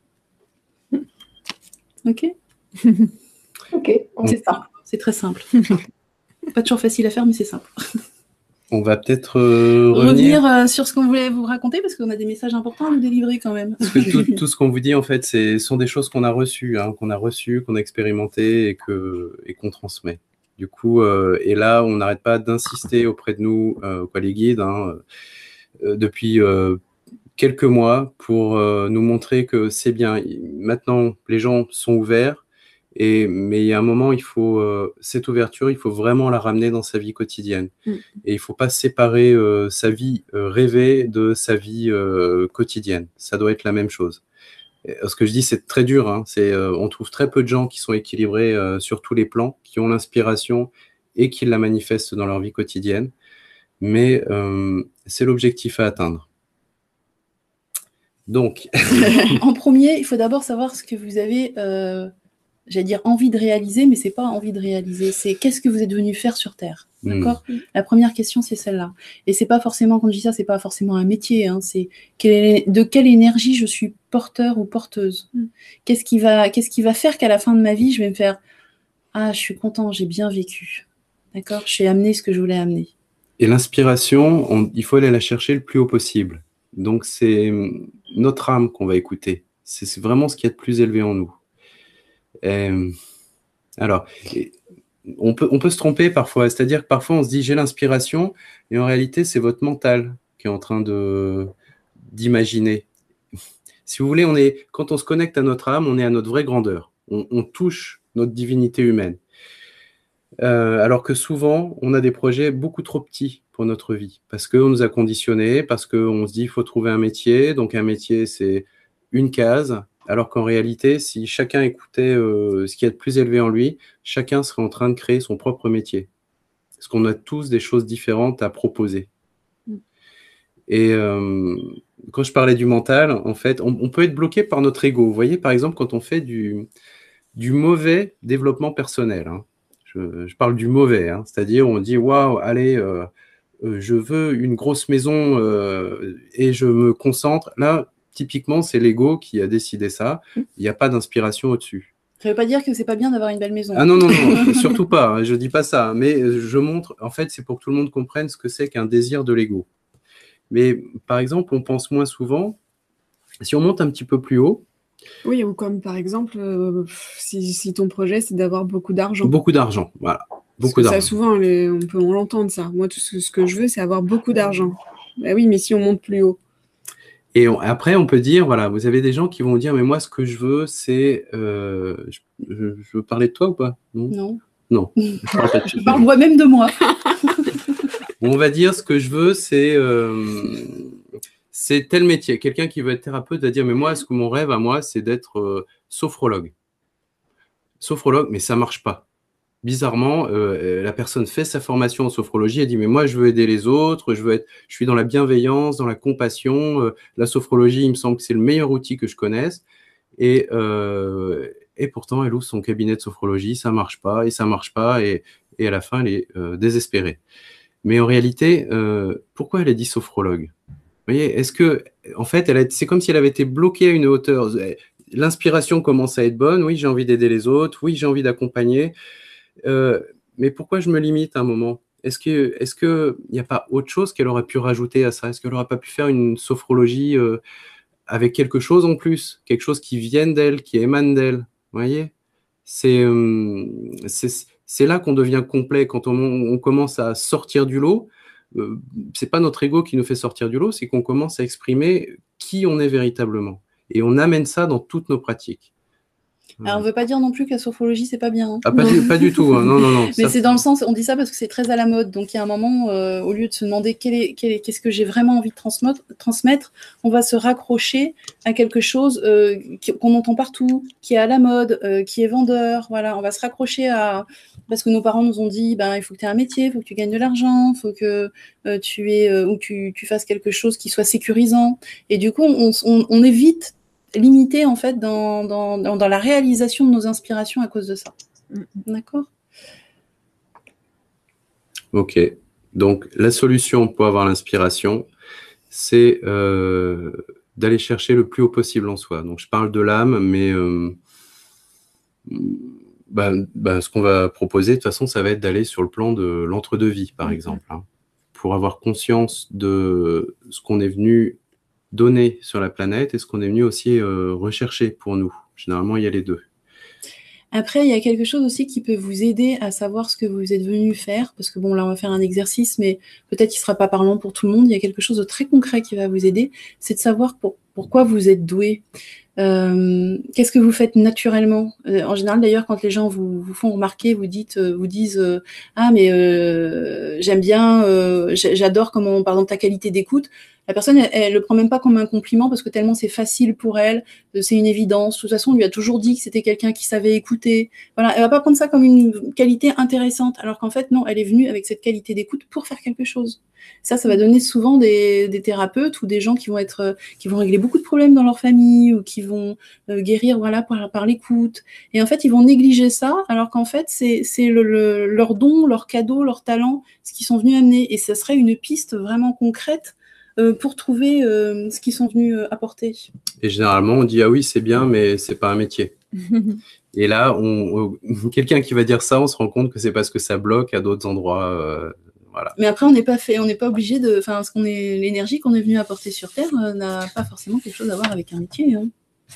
Ok? Ok, C'est ça. C'est très simple. pas toujours facile à faire, mais c'est simple. On va peut-être euh, revenir. Revenir euh, sur ce qu'on voulait vous raconter parce qu'on a des messages importants à vous délivrer quand même. Parce que tout, tout ce qu'on vous dit, en fait, ce sont des choses qu'on a reçues, hein, qu'on a reçues, qu'on a expérimentées et que et qu'on transmet. Du coup, euh, et là, on n'arrête pas d'insister auprès de nous, quoi, les guides, hein, depuis quelques mois pour nous montrer que c'est bien. Maintenant, les gens sont ouverts. Et, mais il y a un moment, il faut euh, cette ouverture, il faut vraiment la ramener dans sa vie quotidienne. Mm. Et il faut pas séparer euh, sa vie euh, rêvée de sa vie euh, quotidienne. Ça doit être la même chose. ce que je dis, c'est très dur. Hein. c'est, on trouve très peu de gens qui sont équilibrés sur tous les plans, qui ont l'inspiration et qui la manifestent dans leur vie quotidienne. Mais c'est l'objectif à atteindre. Donc. en premier, il faut d'abord savoir ce que vous avez, euh, j'allais dire, envie de réaliser, mais c'est pas envie de réaliser, c'est qu'est-ce que vous êtes venu faire sur Terre. Hmm. D'accord? La première question, c'est celle-là. Et c'est pas forcément, quand je dis ça, c'est pas forcément un métier, hein, c'est de quelle énergie je suis porteur ou porteuse. Hmm. Qu'est-ce qui, va, qu'est-ce qui va faire qu'à la fin de ma vie, je vais me faire Ah, je suis content, j'ai bien vécu. D'accord? Je suis amené ce que je voulais amener. Et l'inspiration, il faut aller la chercher le plus haut possible. Donc c'est notre âme qu'on va écouter. C'est vraiment ce qui est de plus élevé en nous. Alors, on peut, se tromper parfois, c'est-à-dire que parfois on se dit j'ai l'inspiration, et en réalité c'est votre mental qui est en train d'imaginer. Si vous voulez, on est, quand on se connecte à notre âme, on est à notre vraie grandeur. On, touche notre divinité humaine. Euh, alors que souvent, on a des projets beaucoup trop petits pour notre vie. Parce qu'on nous a conditionnés, parce qu'on se dit il faut trouver un métier. Donc un métier, c'est une case. Alors qu'en réalité, si chacun écoutait euh, ce qui est le plus élevé en lui, chacun serait en train de créer son propre métier. Parce qu'on a tous des choses différentes à proposer. Mm. Et euh, quand je parlais du mental, en fait, on, peut être bloqué par notre ego. Vous voyez, par exemple, quand on fait du, du mauvais développement personnel, hein. je, parle du mauvais, hein. c'est-à-dire on dit waouh, allez, euh, euh, je veux une grosse maison euh, et je me concentre. Là, typiquement, c'est l'ego qui a décidé ça. Mmh. Il n'y a pas d'inspiration au-dessus. Ça ne veut pas dire que c'est pas bien d'avoir une belle maison. Ah non, non, non, surtout pas. Hein, je dis pas ça. Mais je montre, en fait, c'est pour que tout le monde comprenne ce que c'est qu'un désir de l'ego. Mais par exemple, on pense moins souvent, si on monte un petit peu plus haut. Oui, ou comme par exemple, euh, si, ton projet, c'est d'avoir beaucoup d'argent. Beaucoup d'argent, voilà. Beaucoup d'argent. Ça, souvent, on peut l'entendre, ça. Moi, tout ce, que je veux, c'est avoir beaucoup d'argent. Bah oui, mais si on monte plus haut. Et après, on peut dire, voilà, vous avez des gens qui vont dire, mais moi, ce que je veux, c'est. Euh, je, veux parler de toi ou pas? Non? Non. Je parle moi-même de moi. on va dire, ce que je veux, c'est. Euh, c'est tel métier. Quelqu'un qui veut être thérapeute va dire, mais moi, ce que mon rêve à moi, c'est d'être euh, sophrologue. Sophrologue, mais ça marche pas bizarrement, euh, la personne fait sa formation en sophrologie et dit mais moi je veux aider les autres, je veux être, je suis dans la bienveillance, dans la compassion. Euh, la sophrologie, il me semble que c'est le meilleur outil que je connaisse. Et, euh, pourtant, elle ouvre son cabinet de sophrologie, ça marche pas et ça marche pas et, à la fin, elle est désespérée. Mais en réalité, pourquoi elle a dit sophrologue? Vous voyez, est-ce que, en fait, c'est comme si elle avait été bloquée à une hauteur. L'inspiration commence à être bonne. Oui, j'ai envie d'aider les autres. Oui, j'ai envie d'accompagner. Euh, mais pourquoi je me limite à un moment? Est-ce qu'il est n'y a pas autre chose qu'elle aurait pu rajouter à ça? Est-ce qu'elle n'aurait pas pu faire une sophrologie euh, avec quelque chose en plus Quelque chose qui vienne d'elle, qui émane d'elle? Vous voyez? Euh, C'est là qu'on devient complet. Quand on, on, commence à sortir du lot, c'est pas notre ego qui nous fait sortir du lot, c'est qu'on commence à exprimer qui on est véritablement. Et on amène ça dans toutes nos pratiques. Alors, on ne veut pas dire non plus que la sophrologie, c'est pas bien. Hein. Ah, pas, du, tout, hein. non, non, non. Mais c'est dans le sens, on dit ça parce que c'est très à la mode. Donc, il y a un moment, euh, au lieu de se demander qu'est-ce que j'ai vraiment envie de transmettre, on va se raccrocher à quelque chose euh, qu'on entend partout, qui est à la mode, euh, qui est vendeur. Voilà, on va se raccrocher à. Parce que nos parents nous ont dit, ben, il faut que tu aies un métier, il faut que tu gagnes de l'argent, il faut que tu aies, ou tu, tu, fasses quelque chose qui soit sécurisant. Et du coup, on, on, on évite limité en fait dans, dans, dans, la réalisation de nos inspirations à cause de ça. D'accord? Ok. Donc la solution pour avoir l'inspiration, c'est euh, d'aller chercher le plus haut possible en soi. Donc je parle de l'âme, mais euh, bah, bah, ce qu'on va proposer, de toute façon, ça va être d'aller sur le plan de l'entre-deux-vie, par exemple, hein, pour avoir conscience de ce qu'on est venu donner sur la planète et ce qu'on est venu aussi euh, rechercher pour nous. Généralement, il y a les deux. Après, il y a quelque chose aussi qui peut vous aider à savoir ce que vous êtes venu faire, parce que bon, là, on va faire un exercice, mais peut-être qu'il ne sera pas parlant pour tout le monde. Il y a quelque chose de très concret qui va vous aider, c'est de savoir pourquoi vous êtes doué. Euh, qu'est-ce que vous faites naturellement? Euh, En général, d'ailleurs, quand les gens vous, vous font remarquer, vous dites, vous disent, ah mais j'aime bien, j'adore comment, par exemple, ta qualité d'écoute. La personne, elle, elle, le prend même pas comme un compliment parce que tellement c'est facile pour elle, c'est une évidence. De toute façon, on lui a toujours dit que c'était quelqu'un qui savait écouter. Voilà, elle va pas prendre ça comme une qualité intéressante, alors qu'en fait, non, elle est venue avec cette qualité d'écoute pour faire quelque chose. Ça, ça va donner souvent des, des, thérapeutes ou des gens qui vont être, qui vont régler beaucoup de problèmes dans leur famille ou qui vont euh, guérir, voilà, par, par l'écoute. Et en fait, ils vont négliger ça, alors qu'en fait, c'est le, le, leur don, leur cadeau, leur talent, ce qu'ils sont venus amener. Et ça serait une piste vraiment concrète euh, pour trouver euh, ce qu'ils sont venus euh, apporter. Et généralement, on dit ah oui, c'est bien, mais c'est pas un métier. Et là, on, quelqu'un qui va dire ça, on se rend compte que c'est parce que ça bloque à d'autres endroits. Voilà. Mais après, on n'est pas fait, on n'est pas obligé de, enfin, ce qu'on est, l'énergie qu'on est venu apporter sur Terre n'a pas forcément quelque chose à voir avec un métier. Hein.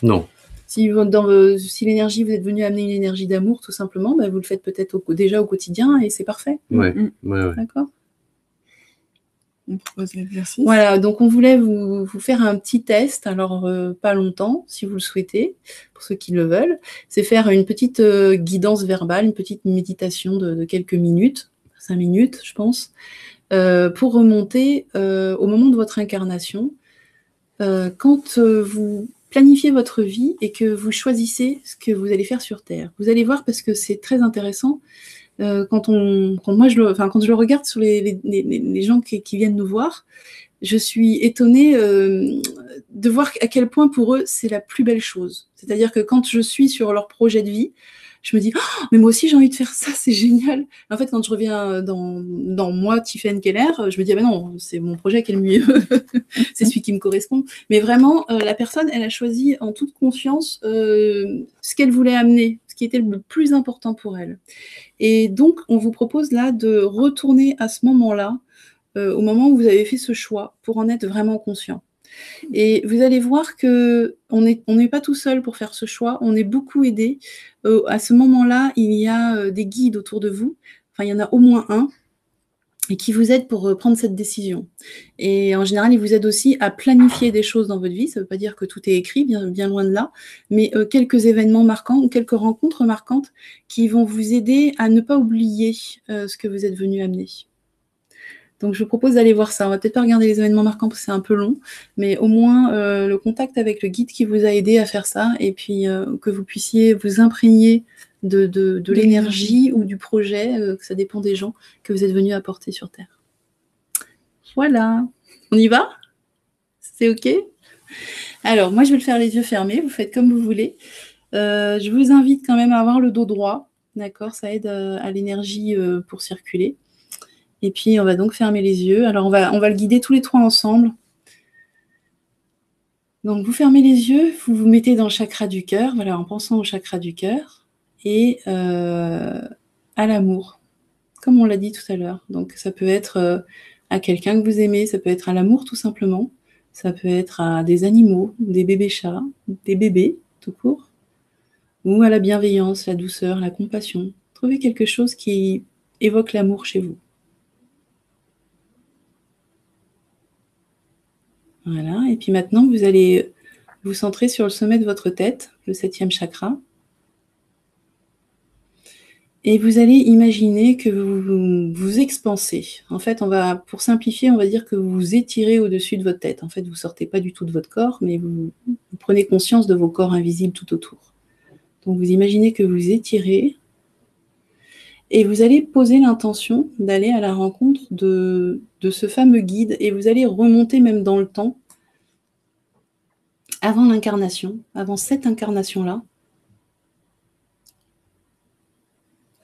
Non. Si, dans, si l'énergie, vous êtes venu amener une énergie d'amour, tout simplement, bah, vous le faites peut-être déjà au quotidien et c'est parfait. Ouais. Mm. ouais, ouais. D'accord. On propose l'exercice. Voilà, donc on voulait vous, faire un petit test, alors euh, pas longtemps, si vous le souhaitez, pour ceux qui le veulent. C'est faire une petite euh, guidance verbale, une petite méditation de, quelques minutes, cinq minutes, je pense, euh, pour remonter au moment de votre incarnation. Quand vous planifiez votre vie et que vous choisissez ce que vous allez faire sur Terre. Vous allez voir parce que c'est très intéressant. Euh, quand, on, quand, moi je enfin, quand je le regarde sur les, les, les, gens qui, qui, viennent nous voir, je suis étonnée euh, de voir à quel point pour eux c'est la plus belle chose. C'est-à-dire que quand je suis sur leur projet de vie, je me dis, oh, mais moi aussi j'ai envie de faire ça, c'est génial. En fait, quand je reviens dans, dans moi, Tiffany Keller, je me dis, ah ben non, c'est mon projet qui mieux, c'est celui qui me correspond. Mais vraiment, euh, la personne, elle a choisi en toute conscience ce qu'elle voulait amener, qui était le plus important pour elle. Et donc, on vous propose là de retourner à ce moment-là, euh, au moment où vous avez fait ce choix, pour en être vraiment conscient. Et vous allez voir que on n'est on pas tout seul pour faire ce choix, on est beaucoup aidé. Euh, à ce moment-là, il y a euh, des guides autour de vous, enfin il y en a au moins un, et qui vous aide pour euh, prendre cette décision. Et en général, il vous aide aussi à planifier des choses dans votre vie. Ça ne veut pas dire que tout est écrit, bien, loin de là, mais euh, quelques événements marquants ou quelques rencontres marquantes qui vont vous aider à ne pas oublier euh, ce que vous êtes venu amener. Donc je vous propose d'aller voir ça. On va peut-être pas regarder les événements marquants parce que c'est un peu long, mais au moins le contact avec le guide qui vous a aidé à faire ça et puis que vous puissiez vous imprégner de, de, de l'énergie ou du projet, euh, que ça dépend des gens que vous êtes venus apporter sur Terre. Voilà. On y va? C'est OK? Alors, moi, je vais le faire les yeux fermés. Vous faites comme vous voulez. je vous invite quand même à avoir le dos droit. D'accord? Ça aide à l'énergie pour circuler. Et puis, on va donc fermer les yeux. Alors, on va, on va le guider tous les trois ensemble. Donc, vous fermez les yeux, vous vous mettez dans le chakra du cœur, voilà, en pensant au chakra du cœur et euh, à l'amour, comme on l'a dit tout à l'heure. Donc, ça peut être euh, à quelqu'un que vous aimez, ça peut être à l'amour tout simplement, ça peut être à des animaux, des bébés chats, des bébés tout court, ou à la bienveillance, la douceur, la compassion. Trouvez quelque chose qui évoque l'amour chez vous. Voilà, et puis maintenant, vous allez vous centrer sur le sommet de votre tête, le septième chakra. Et vous allez imaginer que vous vous expansez. En fait, on va, pour simplifier, on va dire que vous vous étirez au-dessus de votre tête. En fait, vous ne sortez pas du tout de votre corps, mais vous, prenez conscience de vos corps invisibles tout autour. Donc, vous imaginez que vous étirez et vous allez poser l'intention d'aller à la rencontre de, ce fameux guide et vous allez remonter même dans le temps, avant l'incarnation, avant cette incarnation-là,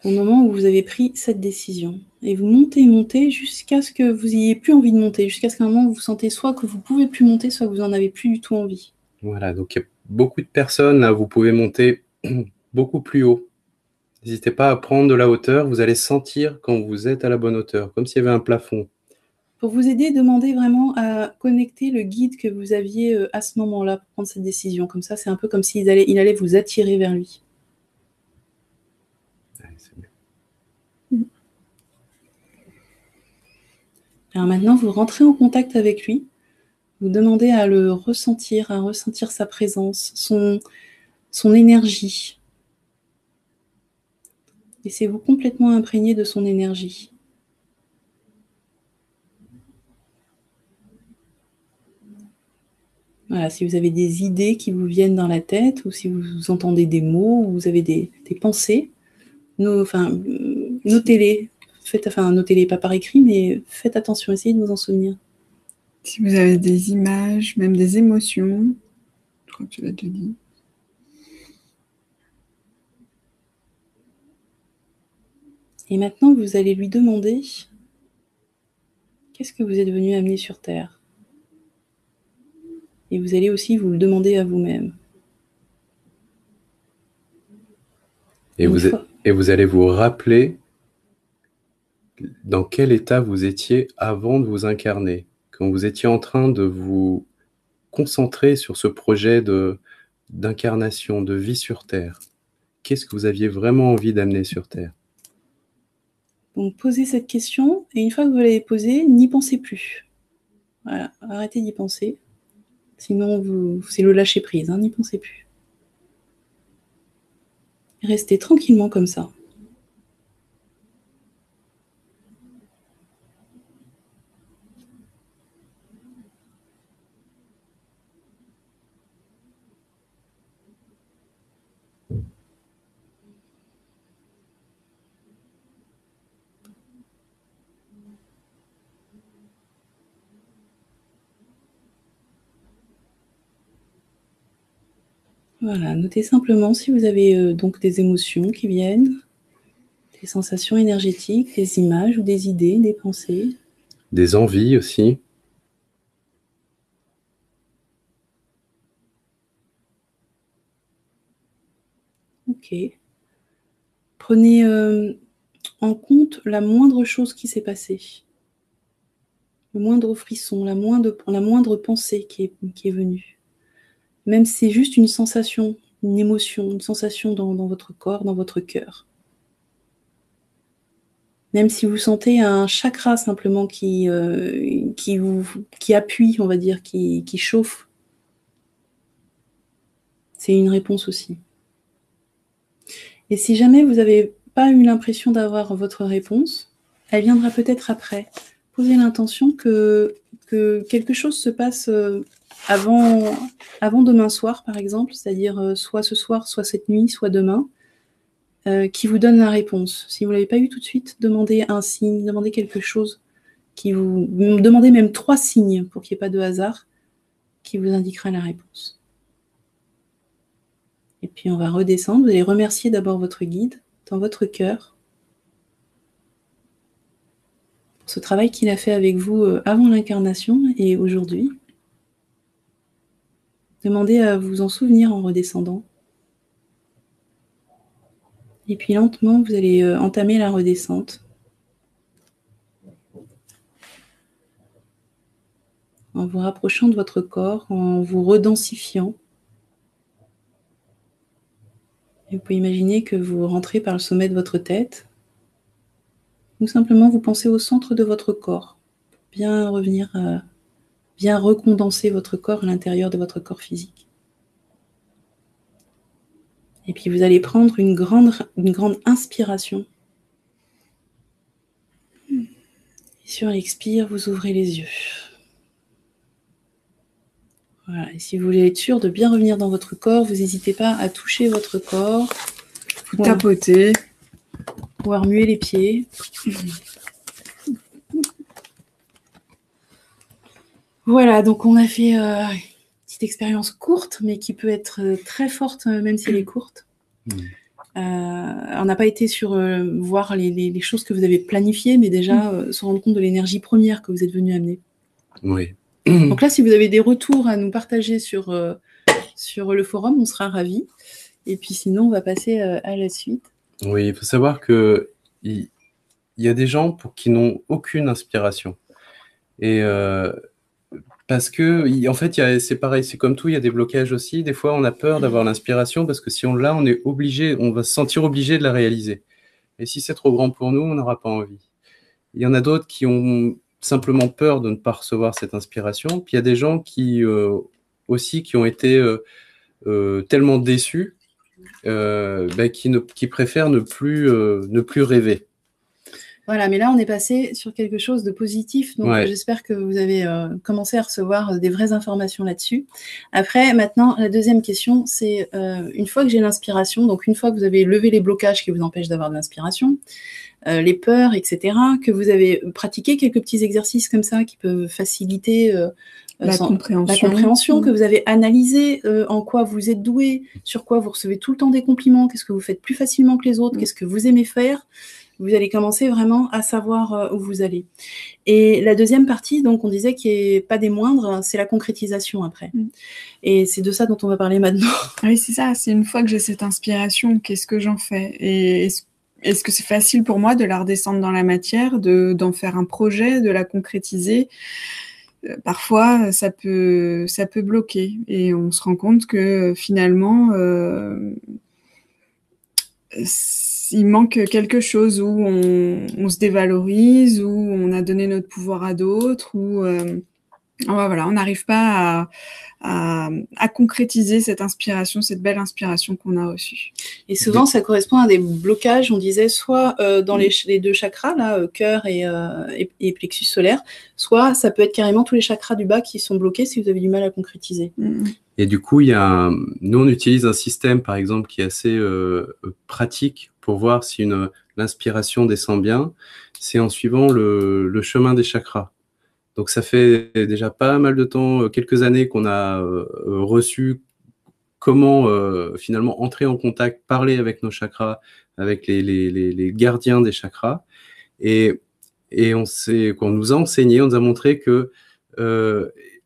au moment où vous avez pris cette décision. Et vous montez, montez jusqu'à ce que vous n'ayez plus envie de monter, jusqu'à ce qu'à un moment vous vous sentez soit que vous pouvez plus monter, soit que vous n'en avez plus du tout envie. Voilà, donc il y a beaucoup de personnes, là, vous pouvez monter beaucoup plus haut. N'hésitez pas à prendre de la hauteur, vous allez sentir quand vous êtes à la bonne hauteur, comme s'il y avait un plafond. Pour vous aider, demandez vraiment à connecter le guide que vous aviez euh, à ce moment-là pour prendre cette décision. Comme ça, c'est un peu comme s'il allait, il allait vous attirer vers lui. Mm. Alors maintenant, vous rentrez en contact avec lui. Vous demandez à le ressentir, à ressentir sa présence, son, énergie. Laissez-vous complètement imprégné de son énergie. Voilà, si vous avez des idées qui vous viennent dans la tête, ou si vous entendez des mots, ou vous avez des, pensées, notez-les. Faites, enfin, notez-les pas par écrit, mais faites attention, essayez de vous en souvenir. Si vous avez des images, même des émotions, je crois que tu l'as déjà dit. Et maintenant, vous allez lui demander qu'est-ce que vous êtes venu amener sur Terre? Et vous allez aussi vous le demander à vous-même. Et vous, et vous allez vous rappeler dans quel état vous étiez avant de vous incarner? Quand vous étiez en train de vous concentrer sur ce projet d'incarnation, de vie sur Terre, qu'est-ce que vous aviez vraiment envie d'amener sur Terre? Donc posez cette question et une fois que vous l'avez posée, n'y pensez plus. Voilà, arrêtez d'y penser. Sinon, vous, c'est le lâcher prise, hein, n'y pensez plus. Restez tranquillement comme ça. Voilà, notez simplement si vous avez euh, donc des émotions qui viennent, des sensations énergétiques, des images ou des idées, des pensées. Des envies aussi. Ok. Prenez euh, en compte la moindre chose qui s'est passée. Le moindre frisson, la moindre, la moindre pensée qui est, qui est venue même si c'est juste une sensation, une émotion, une sensation dans, votre corps, dans votre cœur. Même si vous sentez un chakra simplement qui, euh, appuie, on va dire, qui, chauffe, c'est une réponse aussi. Et si jamais vous n'avez pas eu l'impression d'avoir votre réponse, elle viendra peut-être après. Posez l'intention que, que quelque chose se passe euh, avant, demain soir, par exemple, c'est-à-dire euh, soit ce soir, soit cette nuit, soit demain, euh, qui vous donne la réponse. Si vous ne l'avez pas eu tout de suite, demandez un signe, demandez quelque chose qui vous. Demandez même trois signes pour qu'il n'y ait pas de hasard qui vous indiquera la réponse. Et puis on va redescendre. Vous allez remercier d'abord votre guide dans votre cœur ce travail qu'il a fait avec vous euh, avant l'incarnation et aujourd'hui. Demandez à vous en souvenir en redescendant. Et puis lentement, vous allez euh, entamer la redescente. En vous rapprochant de votre corps, en vous redensifiant. vous pouvez imaginer que vous rentrez par le sommet de votre tête. Ou simplement vous pensez au centre de votre corps. Bien revenir à bien recondenser votre corps à l'intérieur de votre corps physique. Et puis vous allez prendre une grande, une grande inspiration. Et sur l'expire, vous ouvrez les yeux. Voilà. Et si vous voulez être sûr de bien revenir dans votre corps, vous n'hésitez pas à toucher votre corps. Vous tapotez. Ou à remuer les pieds. Voilà, donc on a fait euh, une petite expérience courte, mais qui peut être euh, très forte, euh, même si elle est courte. Mm. on n'a pas été sur voir les, choses que vous avez planifiées, mais déjà mm. se rendre compte de l'énergie première que vous êtes venu amener. Oui. Donc là, si vous avez des retours à nous partager sur, sur le forum, on sera ravis. Et puis sinon, on va passer à la suite. Oui, il faut savoir que il y, a des gens pour qui n'ont aucune inspiration. Et parce que, en fait, c'est pareil, c'est comme tout, il y a des blocages aussi. Des fois, on a peur d'avoir l'inspiration parce que si on l'a, on est obligé, on va se sentir obligé de la réaliser. Et si c'est trop grand pour nous, on n'aura pas envie. Il y en a d'autres qui ont simplement peur de ne pas recevoir cette inspiration. Puis il y a des gens qui aussi qui ont été tellement déçus ben, qui, préfèrent ne plus rêver. Voilà, mais là, on est passé sur quelque chose de positif. Donc, j'espère que vous avez euh, commencé à recevoir euh, des vraies informations là-dessus. Après, maintenant, la deuxième question, c'est euh, une fois que j'ai l'inspiration, donc une fois que vous avez levé les blocages qui vous empêchent d'avoir de l'inspiration, les peurs, etc., que vous avez pratiqué quelques petits exercices comme ça qui peuvent faciliter la, compréhension. la, compréhension. que vous avez analysé en quoi vous êtes doué, sur quoi vous recevez tout le temps des compliments, qu'est-ce que vous faites plus facilement que les autres, mm. qu'est-ce que vous aimez faire vous allez commencer vraiment à savoir euh, où vous allez. Et la deuxième partie, donc on disait qui est pas des moindres, c'est la concrétisation après. Mm. Et c'est de ça dont on va parler maintenant. Oui, c'est ça. C'est une fois que j'ai cette inspiration, qu'est-ce que j'en fais? Et est-ce que c'est facile pour moi de la redescendre dans la matière, de d'en faire un projet, de la concrétiser? euh, Parfois, ça peut ça peut bloquer et on se rend compte que finalement. Euh, il manque quelque chose où on, se dévalorise, où on a donné notre pouvoir à d'autres, euh, voilà, on n'arrive pas à, concrétiser cette inspiration, cette belle inspiration qu'on a reçue. Et souvent, ça correspond à des blocages, on disait, soit euh, dans les, deux chakras, là, euh, cœur et, et, plexus solaire, soit ça peut être carrément tous les chakras du bas qui sont bloqués si vous avez du mal à concrétiser. Mm. Et du coup, il y a nous, on utilise un système, par exemple, qui est assez pratique pour voir si une l'inspiration descend bien, c'est en suivant le, chemin des chakras. Donc ça fait déjà pas mal de temps, euh, quelques années qu'on a euh, reçu comment euh, finalement entrer en contact, parler avec nos chakras, avec les, gardiens des chakras. Et, et on nous a enseigné, on nous a montré que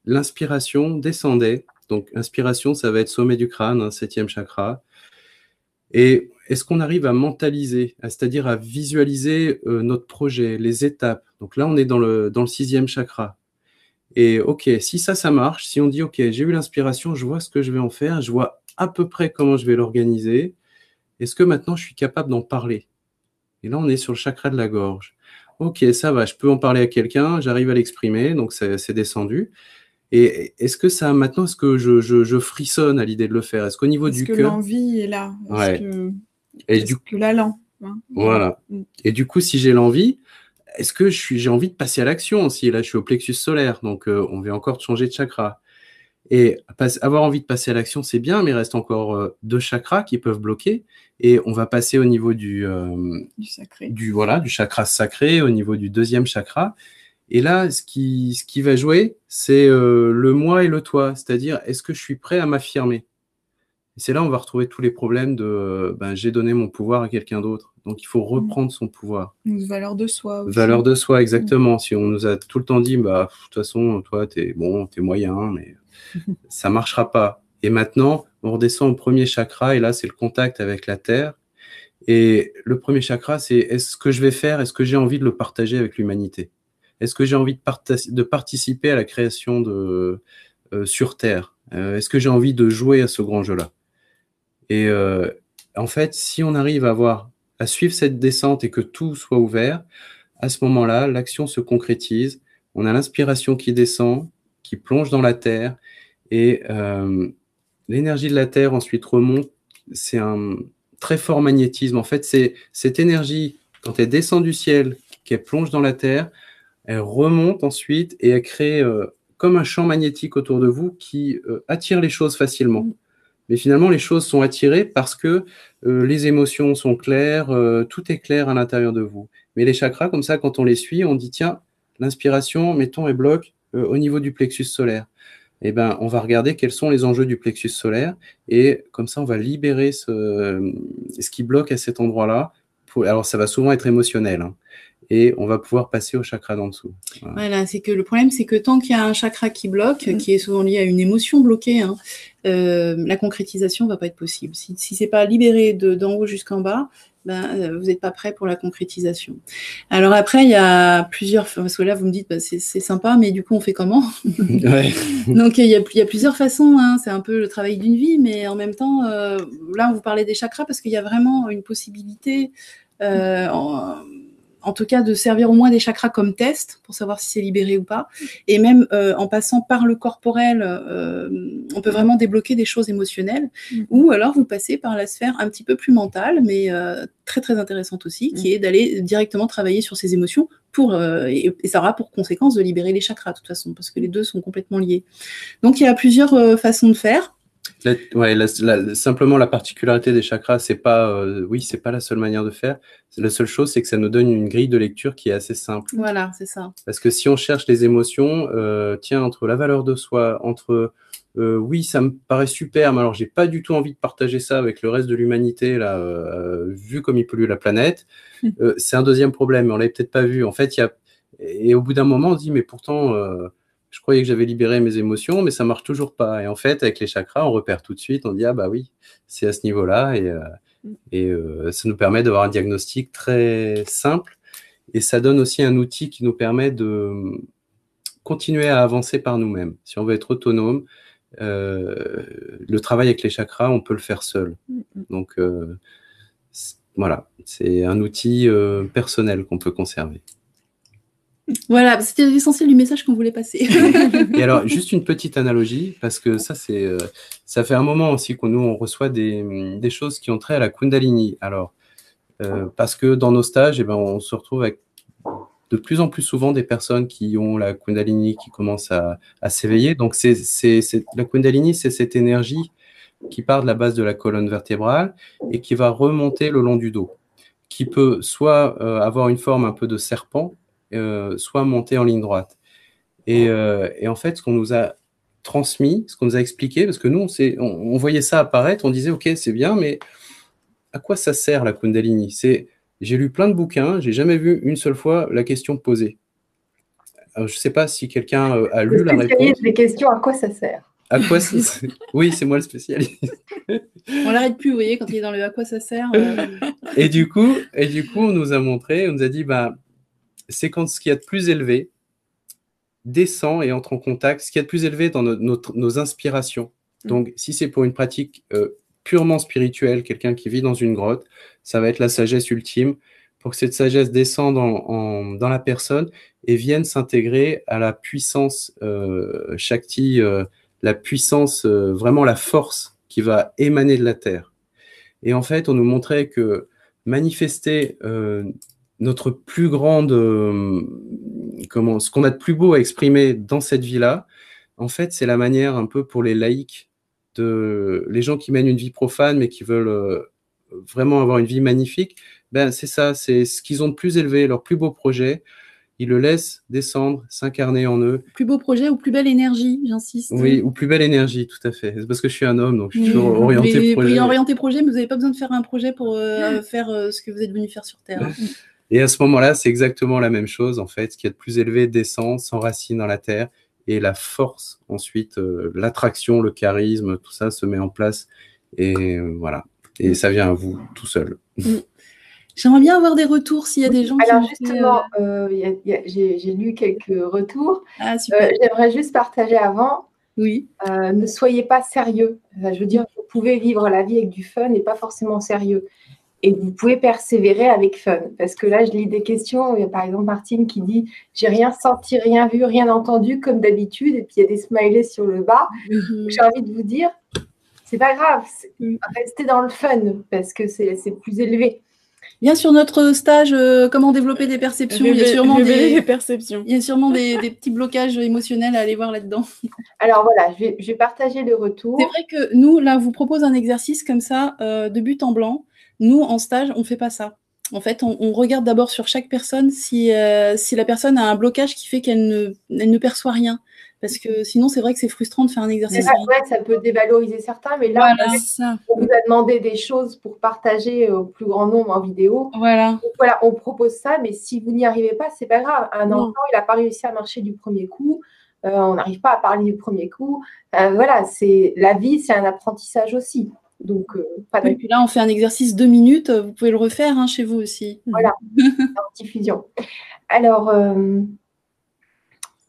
l'inspiration descendait. Donc inspiration, ça va être sommet du crâne, hein, septième chakra. Et est-ce qu'on arrive à mentaliser, c'est-à-dire à visualiser notre projet, les étapes Donc là, on est dans le, dans le sixième chakra. Et OK, si ça, ça marche, si on dit OK, j'ai eu l'inspiration, je vois ce que je vais en faire, je vois à peu près comment je vais l'organiser, est-ce que maintenant je suis capable d'en parler? Et là, on est sur le chakra de la gorge. OK, ça va, je peux en parler à quelqu'un, j'arrive à l'exprimer, donc c'est descendu. Et est-ce que ça, maintenant, est-ce que je, je, frissonne à l'idée de le faire? Est-ce qu'au niveau du cœur. Est-ce que l'envie est là? Ouais. Et du coup, l'allant. Hein? Voilà. Mm. Et du coup, si j'ai l'envie, est-ce que je suis, j'ai envie de passer à l'action aussi? Là, je suis au plexus solaire, donc euh, on vient encore changer de chakra. Et avoir envie de passer à l'action, c'est bien, mais il reste encore euh, deux chakras qui peuvent bloquer. Et on va passer au niveau du, euh, du, sacré. du, voilà, du chakra sacré, au niveau du deuxième chakra. Et là, ce qui, ce qui va jouer, c'est le moi et le toi. C'est-à-dire, est-ce que je suis prêt à m'affirmer? C'est là où on va retrouver tous les problèmes de ben, j'ai donné mon pouvoir à quelqu'un d'autre. Donc il faut mm. reprendre son pouvoir. Une valeur de soi. Aussi. Valeur de soi, exactement. Si on nous a tout le temps dit, bah, de toute façon, toi, t'es bon, t'es moyen, mais ça marchera pas. Et maintenant, on redescend au premier chakra, et là, c'est le contact avec la terre. Et le premier chakra, c'est est-ce que je vais faire, est-ce que j'ai envie de le partager avec l'humanité? Est-ce que j'ai envie de, de, participer à la création de euh, sur Terre? Euh, Est-ce que j'ai envie de jouer à ce grand jeu-là? Et euh, en fait, si on arrive à voir, à suivre cette descente et que tout soit ouvert, à ce moment-là, l'action se concrétise. On a l'inspiration qui descend, qui plonge dans la terre, et euh, l'énergie de la terre ensuite remonte. C'est un très fort magnétisme. En fait, c'est cette énergie quand elle descend du ciel, qu'elle plonge dans la terre, elle remonte ensuite et elle crée euh, comme un champ magnétique autour de vous qui attire les choses facilement. Mais finalement, les choses sont attirées parce que euh, les émotions sont claires, euh, tout est clair à l'intérieur de vous. Mais les chakras, comme ça, quand on les suit, on dit tiens, l'inspiration, mettons, et bloque euh, au niveau du plexus solaire. Eh ben, on va regarder quels sont les enjeux du plexus solaire et comme ça, on va libérer ce, ce qui bloque à cet endroit-là. Alors, ça va souvent être émotionnel. Hein et on va pouvoir passer au chakra d'en dessous. Voilà, c'est que le problème, c'est que tant qu'il y a un chakra qui bloque, mm. qui est souvent lié à une émotion bloquée, hein, euh, la concrétisation va pas être possible. Si, si c'est pas libéré d'en haut jusqu'en bas, ben, euh, vous n'êtes pas prêt pour la concrétisation. Alors après, il y a plusieurs, parce que là, vous me dites, bah, c'est sympa, mais du coup, on fait comment? Donc, il y, a, il y, a, plusieurs façons, hein. c'est un peu le travail d'une vie, mais en même temps, euh, là, on vous parlait des chakras parce qu'il y a vraiment une possibilité. En, en tout cas de servir au moins des chakras comme test pour savoir si c'est libéré ou pas. Et même euh, en passant par le corporel, euh, on peut vraiment débloquer des choses émotionnelles. Mm. Ou alors vous passez par la sphère un petit peu plus mentale, mais euh, très très intéressante aussi, qui est d'aller directement travailler sur ses émotions pour euh, et, et ça aura pour conséquence de libérer les chakras de toute façon, parce que les deux sont complètement liés. Donc il y a plusieurs euh, façons de faire. La- ouais, la- la- simplement la particularité des chakras, c'est pas, euh, oui, c'est pas la seule manière de faire. La seule chose, c'est que ça nous donne une grille de lecture qui est assez simple. Voilà, c'est ça. Parce que si on cherche les émotions, euh, tiens, entre la valeur de soi, entre euh, oui, ça me paraît super, mais alors j'ai pas du tout envie de partager ça avec le reste de l'humanité, là, vu comme il pollue la planète, c'est un deuxième problème, mais on l'avait peut-être pas vu. En fait, il y a, et au bout d'un moment, on se dit, mais pourtant, je croyais que j'avais libéré mes émotions, mais ça marche toujours pas. Et en fait, avec les chakras, on repère tout de suite, on dit, ah bah oui, c'est à ce niveau-là, et, euh, et euh, ça nous permet d'avoir un diagnostic très simple, et ça donne aussi un outil qui nous permet de continuer à avancer par nous-mêmes. Si on veut être autonome, euh, le travail avec les chakras, on peut le faire seul. Donc euh, voilà, c'est un outil euh, personnel qu'on peut conserver. Voilà, c'était l'essentiel du message qu'on voulait passer. Et alors, juste une petite analogie, parce que ça, c'est, euh, ça fait un moment aussi qu'on nous on reçoit des, des choses qui ont trait à la Kundalini. Alors, euh, parce que dans nos stages, eh ben, on se retrouve avec de plus en plus souvent des personnes qui ont la Kundalini qui commencent à, s'éveiller. Donc, c'est, c'est, la Kundalini, c'est cette énergie qui part de la base de la colonne vertébrale et qui va remonter le long du dos, qui peut soit euh, avoir une forme un peu de serpent, soit monter en ligne droite. Et, euh, et en fait, ce qu'on nous a transmis, ce qu'on nous a expliqué, parce que nous, on, on, on voyait ça apparaître, on disait, OK, c'est bien, mais à quoi ça sert la Kundalini? C'est, J'ai lu plein de bouquins, j'ai jamais vu une seule fois la question posée. Alors, je ne sais pas si quelqu'un euh, a lu la réponse. des questions, à quoi ça sert? À quoi ça sert? Oui, c'est moi le spécialiste. On l'arrête plus, vous voyez, quand il est dans le à quoi ça sert. euh, Et du coup, et du coup, on nous a montré, on nous a dit, bah, c'est quand ce qu'il y a de plus élevé descend et entre en contact, ce qu'il y a de plus élevé dans no- notre- nos inspirations. Donc, si c'est pour une pratique euh, purement spirituelle, quelqu'un qui vit dans une grotte, ça va être la sagesse ultime, pour que cette sagesse descende en- en- dans la personne et vienne s'intégrer à la puissance euh, Shakti, euh, la puissance, euh, vraiment la force qui va émaner de la terre. Et en fait, on nous montrait que manifester euh, notre plus grande, euh, comment, ce qu'on a de plus beau à exprimer dans cette vie-là, en fait, c'est la manière un peu pour les laïcs, de, les gens qui mènent une vie profane mais qui veulent euh, vraiment avoir une vie magnifique. Ben, c'est ça, c'est ce qu'ils ont de plus élevé, leur plus beau projet. Ils le laissent descendre, s'incarner en eux. plus beau projet ou plus belle énergie, j'insiste. Oui, ou plus belle énergie, tout à fait. C'est parce que je suis un homme, donc je suis Oui. toujours orienté Mais- projet. oui, orienté projet, mais vous n'avez pas besoin de faire un projet pour euh, faire euh, ce que vous êtes venu faire sur Terre. Et à ce moment-là, c'est exactement la même chose, en fait. Ce qui est de plus élevé descend, s'enracine dans la terre, et la force, ensuite, euh, l'attraction, le charisme, tout ça se met en place. Et euh, voilà. Et ça vient à vous tout seul. J'aimerais bien avoir des retours s'il y a des gens qui Alors justement, euh, a- j'ai lu quelques retours. euh, Ah, Euh, super. J'aimerais juste partager avant, oui. euh, ne soyez pas sérieux. Enfin, je veux dire, vous pouvez vivre la vie avec du fun et pas forcément sérieux. Et vous pouvez persévérer avec fun. Parce que là, je lis des questions. Il y a par exemple Martine qui dit J'ai rien senti, rien vu, rien entendu comme d'habitude. Et puis il y a des smileys sur le bas. Mhm. J'ai envie de vous dire C'est pas grave. Mm. Restez dans le fun parce que c'est c'est plus élevé. Bien sur notre stage, euh, comment développer des perceptions, il y a sûrement des, perceptions. il y a sûrement des, des petits blocages émotionnels à aller voir là-dedans. Alors voilà, je vais, je vais partager le retour. C'est vrai que nous, là, on vous propose un exercice comme ça, euh, de but en blanc. Nous, en stage, on fait pas ça. En fait, on, on regarde d'abord sur chaque personne si, euh, si la personne a un blocage qui fait qu'elle ne, elle ne perçoit rien. Parce que sinon, c'est vrai que c'est frustrant de faire un exercice. vrai, ouais, ça peut dévaloriser certains, mais là, Voilà. C'est ça. on vous a demandé des choses pour partager au plus grand nombre en vidéo. Voilà. Donc voilà, on propose ça, mais si vous n'y arrivez pas, c'est pas grave. Un Non. enfant, il n'a pas réussi à marcher du premier coup. euh, on n'arrive pas à parler du premier coup. Euh, voilà, c'est la vie, c'est un apprentissage aussi. Donc, euh, pas Et de puis là, on fait un exercice deux minutes. Vous pouvez le refaire hein, chez vous aussi. diffusion. Alors, euh,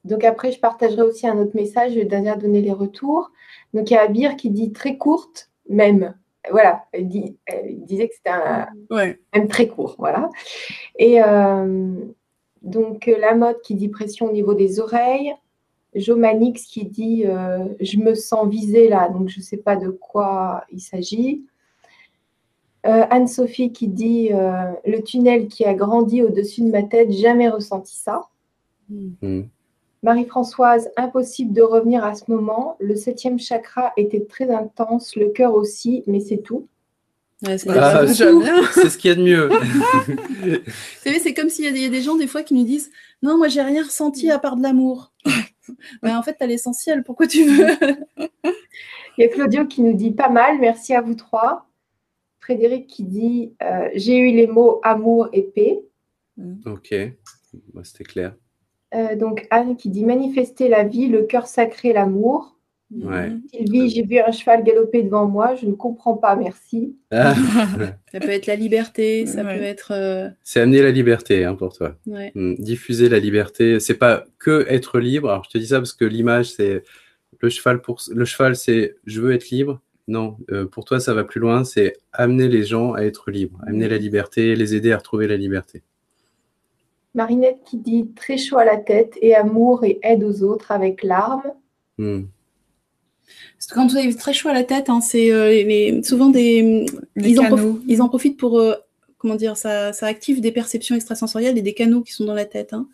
donc après, je partagerai aussi un autre message. Je vais déjà donner les retours. Donc, il y a Abir qui dit très courte, même. voilà, elle, disait que c'était même très court. Voilà. Et euh, donc, la mode qui dit pression au niveau des oreilles. Jomanix qui dit Je me sens visée là, donc je ne sais pas de quoi il s'agit. Anne-Sophie qui dit Le tunnel qui a grandi au-dessus de ma tête, jamais ressenti ça. Hmm. Marie-Françoise, impossible de revenir à ce moment. Le septième chakra était très intense, le cœur aussi, mais c'est tout. c'est ah, ce qu'il y a de mieux. Vous savez, c'est comme s'il y, a des gens des fois qui nous disent Non, moi j'ai rien ressenti à part de l'amour. Mais en fait, tu as l'essentiel, pourquoi tu veux Il y a Claudio qui nous dit Pas mal, merci à vous trois. Frédéric qui dit euh, J'ai eu les mots amour et paix. Ok, bah, c'était clair. Euh, donc Anne qui dit manifester la vie, le cœur sacré, l'amour. Ouais. Sylvie, j'ai vu un cheval galoper devant moi, je ne comprends pas, merci. Ah. ça peut être la liberté, ça peut être. Euh, c'est amener la liberté hein, pour toi. Hmm. Diffuser la liberté, c'est pas que être libre. Alors je te dis ça parce que l'image c'est le cheval pour le cheval c'est je veux être libre. Non, euh, pour toi ça va plus loin, c'est amener les gens à être libres, amener la liberté, les aider à retrouver la liberté. Marinette qui dit très chaud à la tête et amour et aide aux autres avec larmes. Hmm. Quand vous avez très chaud à la tête, hein, c'est euh, souvent des. ils, en profitent pour. Euh, comment dire ça, ça active des perceptions extrasensorielles et des canaux qui sont dans la tête. Hein.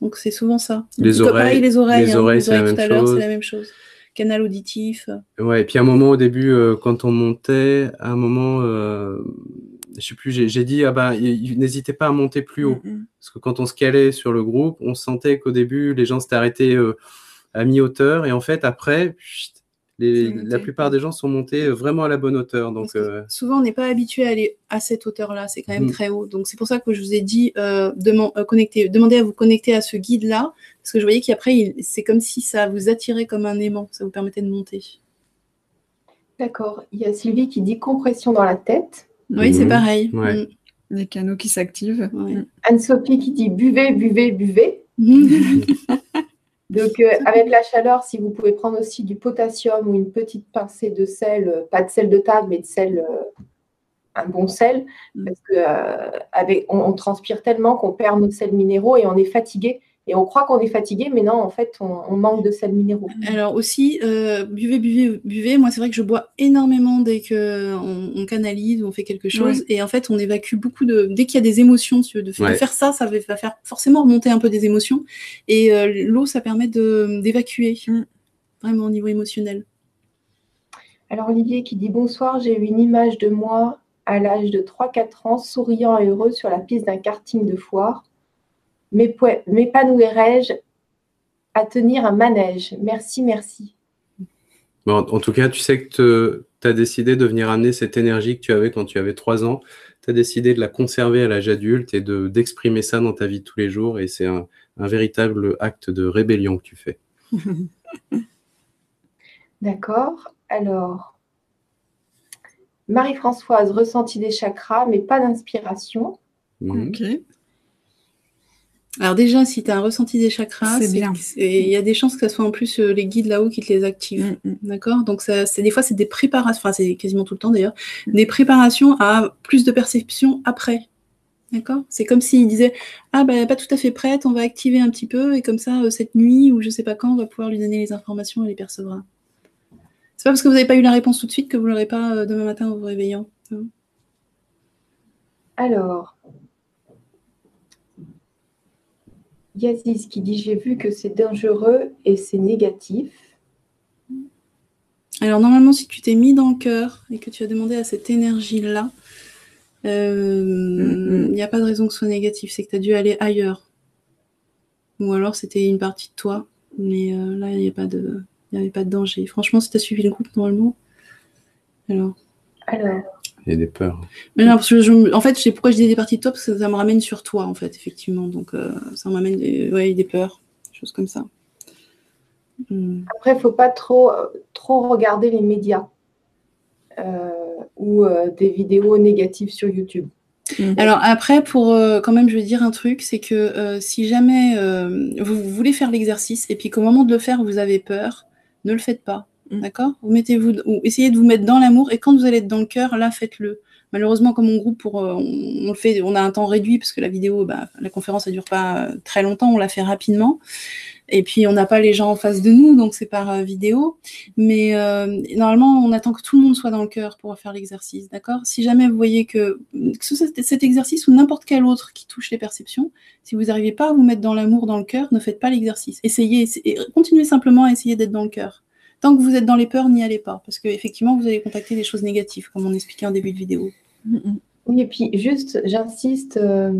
Donc c'est souvent ça. Les oreilles, les oreilles. Les oreilles, c'est la, même chose. Canal auditif. Ouais, et puis à un moment au début, euh, quand on montait, à un moment je sais plus, j'ai dit, ah ben, n'hésitez pas à monter plus haut. Mm, mm. Parce que quand on se calait sur le groupe, on sentait qu'au début, les gens s'étaient arrêtés euh, à mi-hauteur. Et en fait, après, la plupart des gens sont montés euh, vraiment à la bonne hauteur. Donc, euh, Souvent, on n'est pas habitué à aller à cette hauteur-là. C'est quand même mm. très haut. Donc, c'est pour ça que je vous ai dit, demandez à vous connecter à ce guide-là. Parce que je voyais qu'après, c'est comme si ça vous attirait comme un aimant. Ça vous permettait de monter. D'accord. Il y a Sylvie qui dit compression dans la tête. Oui, c'est mhm. pareil. Mm. Les canaux qui s'activent. Anne-Sophie qui dit buvez, buvez, buvez. Donc, euh, avec la chaleur, si vous pouvez prendre aussi du potassium ou une petite pincée de sel, euh, pas de sel de table, mais de sel, euh, un bon sel, mm. parce que on, transpire tellement qu'on perd nos sels minéraux et on est fatigué. Et on croit qu'on est fatigué, mais non, en fait, on, manque de sels minéraux. Alors aussi, euh, buvez, buvez, buvez. Moi, c'est vrai que je bois énormément dès qu'on on canalise ou on fait quelque chose. Et en fait, on évacue beaucoup de... Dès qu'il y a des émotions, de, de, faire ça, ça va faire forcément remonter un peu des émotions. Et euh, l'eau, ça permet d'évacuer, mm. vraiment au niveau émotionnel. Alors Olivier qui dit bonsoir, j'ai eu une image de moi à l'âge de 3-4 ans, souriant et heureux sur la piste d'un karting de foire m'épanouirais-je à tenir un manège Merci, merci. Bon, en tout cas, tu sais que tu as décidé de venir amener cette énergie que tu avais quand tu avais 3 ans. Tu as décidé de la conserver à l'âge adulte et d'exprimer ça dans ta vie de tous les jours. Et c'est un, véritable acte de rébellion que tu fais. D'accord. Alors, Marie-Françoise, ressenti des chakras, mais pas d'inspiration. Ok. Alors déjà, si tu as un ressenti des chakras, il y a des chances que ce soit en plus euh, les guides là-haut qui te les activent. Mm, mm. D'accord? Donc c'est des fois, c'est des préparations, enfin c'est quasiment tout le temps d'ailleurs, des préparations à plus de perception après. D'accord? C'est comme s'il disait Ah, ben, pas tout à fait prête, on va activer un petit peu, et comme ça, euh, cette nuit, ou je sais pas quand, on va pouvoir lui donner les informations et les percevra. C'est pas parce que vous n'avez pas eu la réponse tout de suite que vous l'aurez pas euh, demain matin en vous réveillant. Hein? Alors, Yazis qui dit J'ai vu que c'est dangereux et c'est négatif. Alors, normalement, si tu t'es mis dans le cœur et que tu as demandé à cette énergie-là, euh, il n'y a pas de raison que ce soit négatif. C'est que tu as dû aller ailleurs. Ou alors, c'était une partie de toi. Mais euh, là, il n'y avait pas de danger. Franchement, si tu as suivi le groupe normalement. Alors. Alors. Il y a des peurs. Mais non, parce que je, en fait, je sais pourquoi je dis des parties de toi, parce que ça me ramène sur toi, en fait, effectivement. Donc, euh, ça me ramène des, ouais, des peurs, des choses comme ça. Hmm. Après, il ne faut pas trop, trop regarder les médias euh, ou euh, des vidéos négatives sur YouTube. Hmm. Alors après, pour quand même, je vais dire un truc, c'est que si jamais vous, voulez faire l'exercice et puis qu'au moment de le faire, vous avez peur, ne le faites pas. Mm. D'accord? Essayez de vous mettre dans l'amour et quand vous allez être dans le cœur, là, faites-le. Malheureusement, comme mon groupe, euh, on, le fait, on a un temps réduit parce que la vidéo, bah, la conférence, ne dure pas très longtemps, on la fait rapidement. Et puis, on n'a pas les gens en face de nous, donc c'est par euh, vidéo. Mais euh, normalement, on attend que tout le monde soit dans le cœur pour faire l'exercice, d'accord? Si jamais vous voyez que, que cet exercice ou n'importe quel autre qui touche les perceptions, si vous n'arrivez pas à vous mettre dans l'amour, dans le cœur, ne faites pas l'exercice. Essayez, essayez, continuez simplement à essayer d'être dans le cœur. Tant que vous êtes dans les peurs, n'y allez pas, parce qu'effectivement, vous allez contacter des choses négatives, comme on expliquait en début de vidéo. Oui, et puis juste, j'insiste, euh,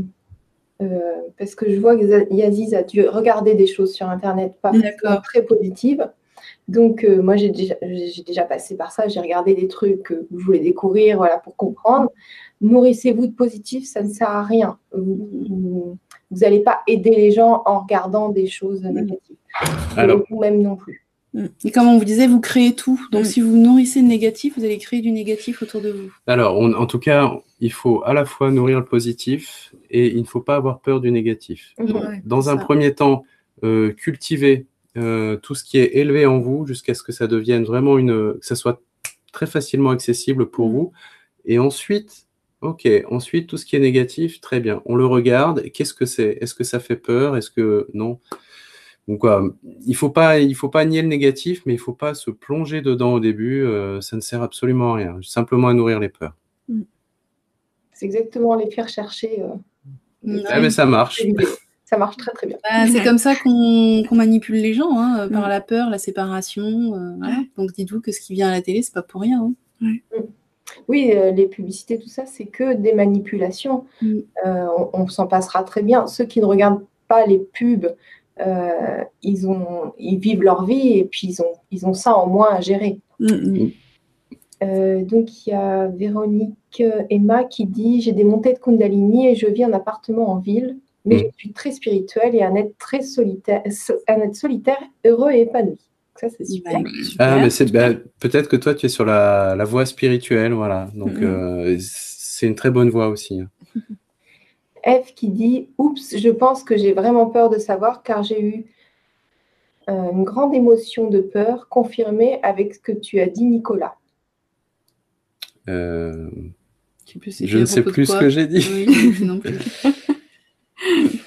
euh, parce que je vois que Yaziz a dû regarder des choses sur Internet pas très positives. Donc, euh, moi, j'ai déjà, déjà, passé par ça. J'ai regardé des trucs que je voulais découvrir voilà, pour comprendre. Nourrissez-vous de positif, ça ne sert à rien. Vous n'allez pas aider les gens en regardant des choses négatives. Alors, vous-même non plus. Mm. Et comme on vous disait, vous créez tout. Donc, mm. si vous nourrissez le négatif, vous allez créer du négatif autour de vous. Alors, en tout cas, il faut à la fois nourrir le positif et il ne faut pas avoir peur du négatif. Mm. dans un premier temps, euh, cultiver euh, tout ce qui est élevé en vous jusqu'à ce que ça devienne vraiment une, que ça soit très facilement accessible pour vous. Et ensuite, ok, ensuite tout ce qui est négatif, très bien. On le regarde. Qu'est-ce que c'est? Est-ce que ça fait peur? Est-ce que non? Donc, il faut pas, il faut pas nier le négatif, mais il faut pas se plonger dedans au début. Euh, ça ne sert absolument à rien, simplement à nourrir les peurs. Mm. C'est exactement les faire chercher. Euh, mm. mais ça marche. Ça marche très très bien. Bah, c'est comme ça qu'on manipule les gens, hein, par mm. la peur, la séparation. Euh, Donc dites-vous que ce qui vient à la télé, c'est pas pour rien. Hein. Oui, les publicités, tout ça, c'est que des manipulations. on, on s'en passera très bien. Ceux qui ne regardent pas les pubs euh, ils, ont, ils vivent leur vie et puis ils ont, ils ont ça en moins à gérer. Mm, mm. Euh, donc il y a Véronique euh, Emma qui dit J'ai des montées de Kundalini et je vis en appartement en ville, mais mm. je suis très spirituelle et un être très solitaire, un être solitaire, heureux et épanoui. Ça, c'est super. Ah, mais c'est bah, peut-être que toi, tu es sur la, la voie spirituelle, voilà. Donc, c'est une très bonne voie aussi. Eve qui dit Oups, je pense que j'ai vraiment peur de savoir car j'ai eu euh, une grande émotion de peur confirmée avec ce que tu as dit, Nicolas. Euh, je ne sais plus ce que j'ai dit.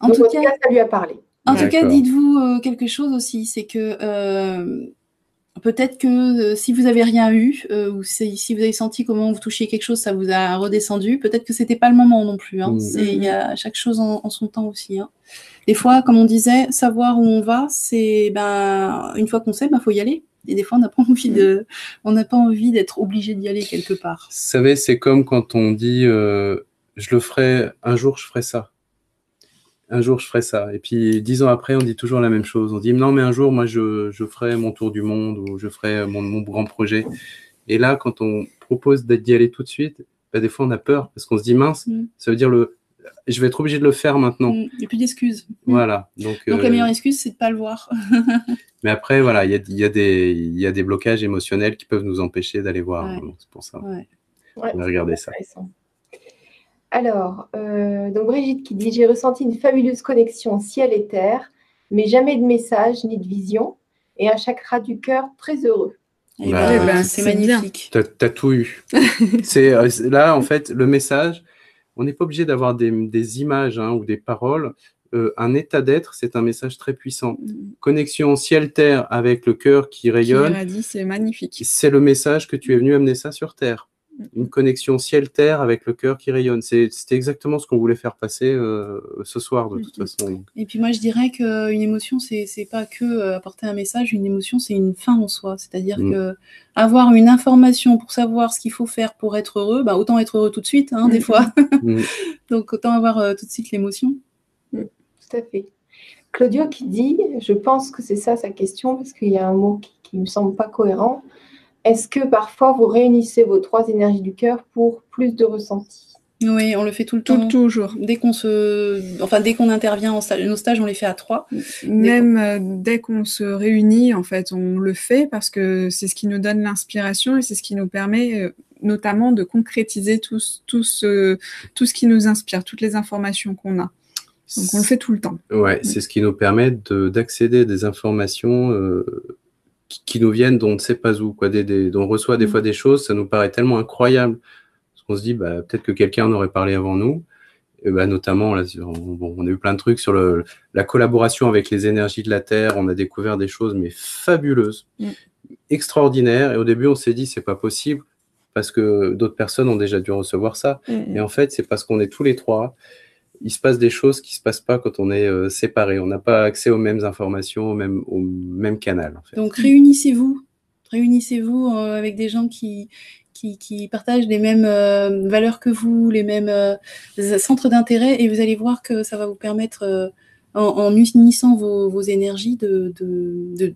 en tout cas, ça lui a parlé. En tout cas, dites-vous euh, quelque chose aussi, c'est que Peut-être que euh, si vous avez rien eu, euh, ou si, vous avez senti comment vous touchiez quelque chose, ça vous a redescendu, peut-être que c'était pas le moment non plus. Hein. Mm. Il y a chaque chose en, son temps aussi. Hein. Des fois, comme on disait, savoir où on va, c'est ben, une fois qu'on sait, il ben, faut y aller. Et des fois, on n'a pas envie de, on n'a pas envie d'être obligé d'y aller quelque part. Vous savez, c'est comme quand on dit, euh, je le ferai un jour, je ferai ça un jour je ferai ça. Et puis dix ans après, on dit toujours la même chose. On dit non, mais un jour, moi, je, je ferai mon tour du monde ou je ferai mon, mon grand projet. Et là, quand on propose d'y aller tout de suite, bah, des fois, on a peur parce qu'on se dit mince, mm. ça veut dire le, je vais être obligé de le faire maintenant. Il n'y a plus d'excuses. Voilà. Donc, donc la euh, meilleure excuse, c'est de ne pas le voir. mais après, voilà, il y a, y, a des, y a des blocages émotionnels qui peuvent nous empêcher d'aller voir. C'est pour ça. Ouais. On va regarder ça. Alors, euh, donc Brigitte qui dit J'ai ressenti une fabuleuse connexion ciel et terre, mais jamais de message ni de vision, et un chakra du cœur très heureux. Eh bah, ben, ben, c'est magnifique. Tu as, tout eu. c'est euh, là, en fait, le message, on n'est pas obligé d'avoir des, images hein, ou des paroles. Euh, un état d'être, c'est un message très puissant. Mm. Connexion ciel-terre avec le cœur qui rayonne. C'est magnifique. C'est le message que tu es venu amener ça sur Terre une connexion ciel-terre avec le cœur qui rayonne. C'était exactement ce qu'on voulait faire passer euh, ce soir, de toute façon. Et puis moi, je dirais qu'une émotion, c'est pas que euh, apporter un message. Une émotion, c'est une fin en soi. C'est-à-dire mm. que avoir une information pour savoir ce qu'il faut faire pour être heureux, bah, autant être heureux tout de suite, hein, des mm. fois. Mm. Donc autant avoir euh, tout de suite l'émotion. Tout à fait. Claudio qui dit, je pense que c'est ça sa question, parce qu'il y a un mot qui ne me semble pas cohérent. Est-ce que parfois vous réunissez vos trois énergies du cœur pour plus de ressenti oui, on le fait tout le temps. Toujours. Dès qu'on se, enfin dès qu'on intervient en stage, nos stages, on les fait à trois. Même euh, dès qu'on se réunit, en fait, on le fait parce que c'est ce qui nous donne l'inspiration et c'est ce qui nous permet euh, notamment de concrétiser tout, tout, ce, tout ce qui nous inspire, toutes les informations qu'on a. Donc on le fait tout le temps. Ouais, c'est ce qui nous permet d'accéder à des informations euh, qui, nous viennent dont on ne sait pas où, quoi, des, dont on reçoit des mm. fois des choses, ça nous paraît tellement incroyable. Parce qu'on se dit, bah, peut-être que quelqu'un en aurait parlé avant nous. Et bah, notamment, là, on, on, a eu plein de trucs sur le, la collaboration avec les énergies de la Terre. On a découvert des choses, mais fabuleuses, mm. extraordinaires. Et au début, on s'est dit, c'est pas possible parce que d'autres personnes ont déjà dû recevoir ça. Mm. Et en fait, c'est parce qu'on est tous les trois il se passe des choses qui se passent pas quand on est euh, séparés. On n'a pas accès aux mêmes informations, au même, au même canal. Donc réunissez-vous, réunissez-vous euh, avec des gens qui, qui, partagent les mêmes euh, valeurs que vous, les mêmes centres d'intérêt, et vous allez voir que ça va vous permettre, en, unissant vos, énergies, de, de,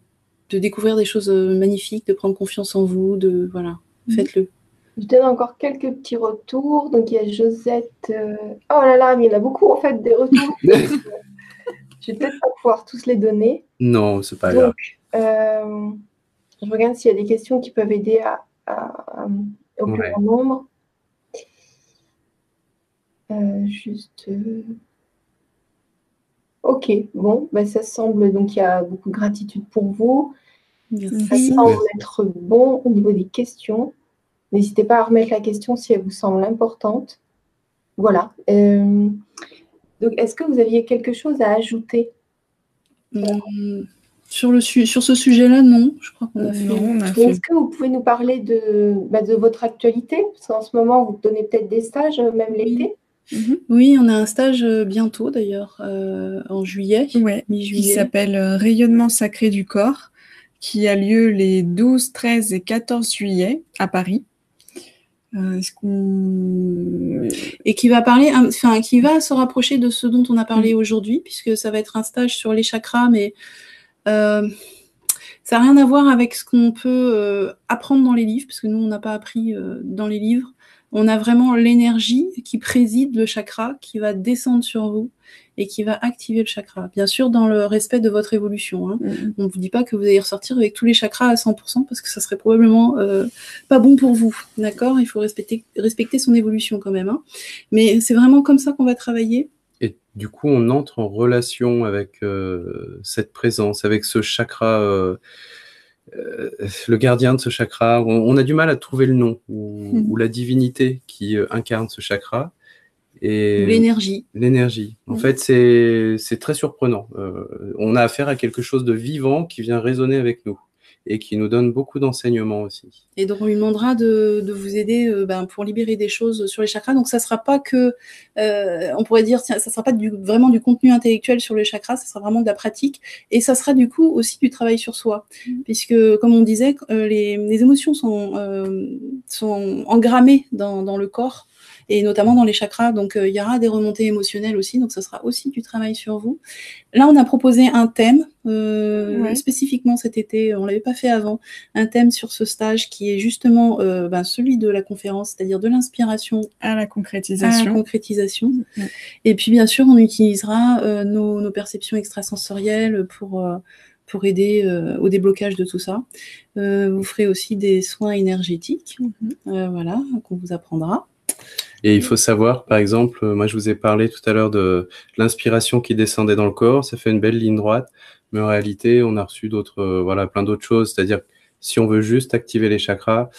de, découvrir des choses magnifiques, de prendre confiance en vous, de voilà, mm. faites-le. Je donne encore quelques petits retours. Donc, il y a Josette. Euh, oh là là, mais il y en a beaucoup en fait des retours. je vais peut-être pas pouvoir tous les donner. Non, c'est pas grave. Euh, je regarde s'il y a des questions qui peuvent aider à, au plus grand nombre. Euh, juste. Ok, bon, bah, ça semble donc il y a beaucoup de gratitude pour vous. Ça semble être bon au niveau des questions. N'hésitez pas à remettre la question si elle vous semble importante. Voilà. Euh, donc, est-ce que vous aviez quelque chose à ajouter? Hum, sur, le sur ce sujet-là, non. Je crois qu'on a fait. Est-ce que vous pouvez nous parler de, bah, de votre actualité? Parce qu'en ce moment, vous donnez peut-être des stages, euh, même l'été. Mhm. Oui, on a un stage euh, bientôt d'ailleurs, en juillet. Oui, qui s'appelle Rayonnement sacré du corps, qui a lieu les 12, 13 et 14 juillet à Paris. Euh, qu'on et qui va parler, enfin qui va se rapprocher de ce dont on a parlé mm. aujourd'hui, puisque ça va être un stage sur les chakras, mais euh, ça n'a rien à voir avec ce qu'on peut euh, apprendre dans les livres, parce que nous on n'a pas appris dans les livres. On a vraiment l'énergie qui préside le chakra, qui va descendre sur vous et qui va activer le chakra. Bien sûr, dans le respect de votre évolution. Hein. Mm-hmm. On ne vous dit pas que vous allez ressortir avec tous les chakras à 100% parce que ça serait probablement euh, pas bon pour vous. D'accord? Il faut respecter, respecter son évolution quand même. Hein. Mais c'est vraiment comme ça qu'on va travailler. Et du coup, on entre en relation avec euh, cette présence, avec ce chakra. Euh, le gardien de ce chakra, on, a du mal à trouver le nom ou, mm. ou la divinité qui incarne ce chakra. L'énergie. L'énergie. En fait, c'est très surprenant. Euh, on a affaire à quelque chose de vivant qui vient résonner avec nous et qui nous donne beaucoup d'enseignements aussi. Et donc on lui demandera de, de vous aider euh, ben, pour libérer des choses sur les chakras. Donc ça sera pas que, euh, on pourrait dire, ça sera pas du, vraiment du contenu intellectuel sur les chakras, ça sera vraiment de la pratique. Et ça sera du coup aussi du travail sur soi, mmh. puisque comme on disait, les, les émotions sont, sont engrammées dans, dans le corps et notamment dans les chakras. Donc, euh, il y aura des remontées émotionnelles aussi, donc ça sera aussi du travail sur vous. Là, on a proposé un thème euh, spécifiquement cet été, on l'avait pas fait avant, un thème sur ce stage qui est justement euh, ben, celui de la conférence, c'est-à-dire de l'inspiration à la concrétisation. concrétisation. Et puis, bien sûr, on utilisera nos, perceptions extrasensorielles pour pour aider au déblocage de tout ça. vous ferez aussi des soins énergétiques, mm-hmm. voilà, qu'on vous apprendra. Et il faut savoir, par exemple, euh, moi je vous ai parlé tout à l'heure de l'inspiration qui descendait dans le corps, ça fait une belle ligne droite, mais en réalité, on a reçu d'autres, euh, voilà, plein d'autres choses. C'est-à-dire, si on veut juste activer les chakras,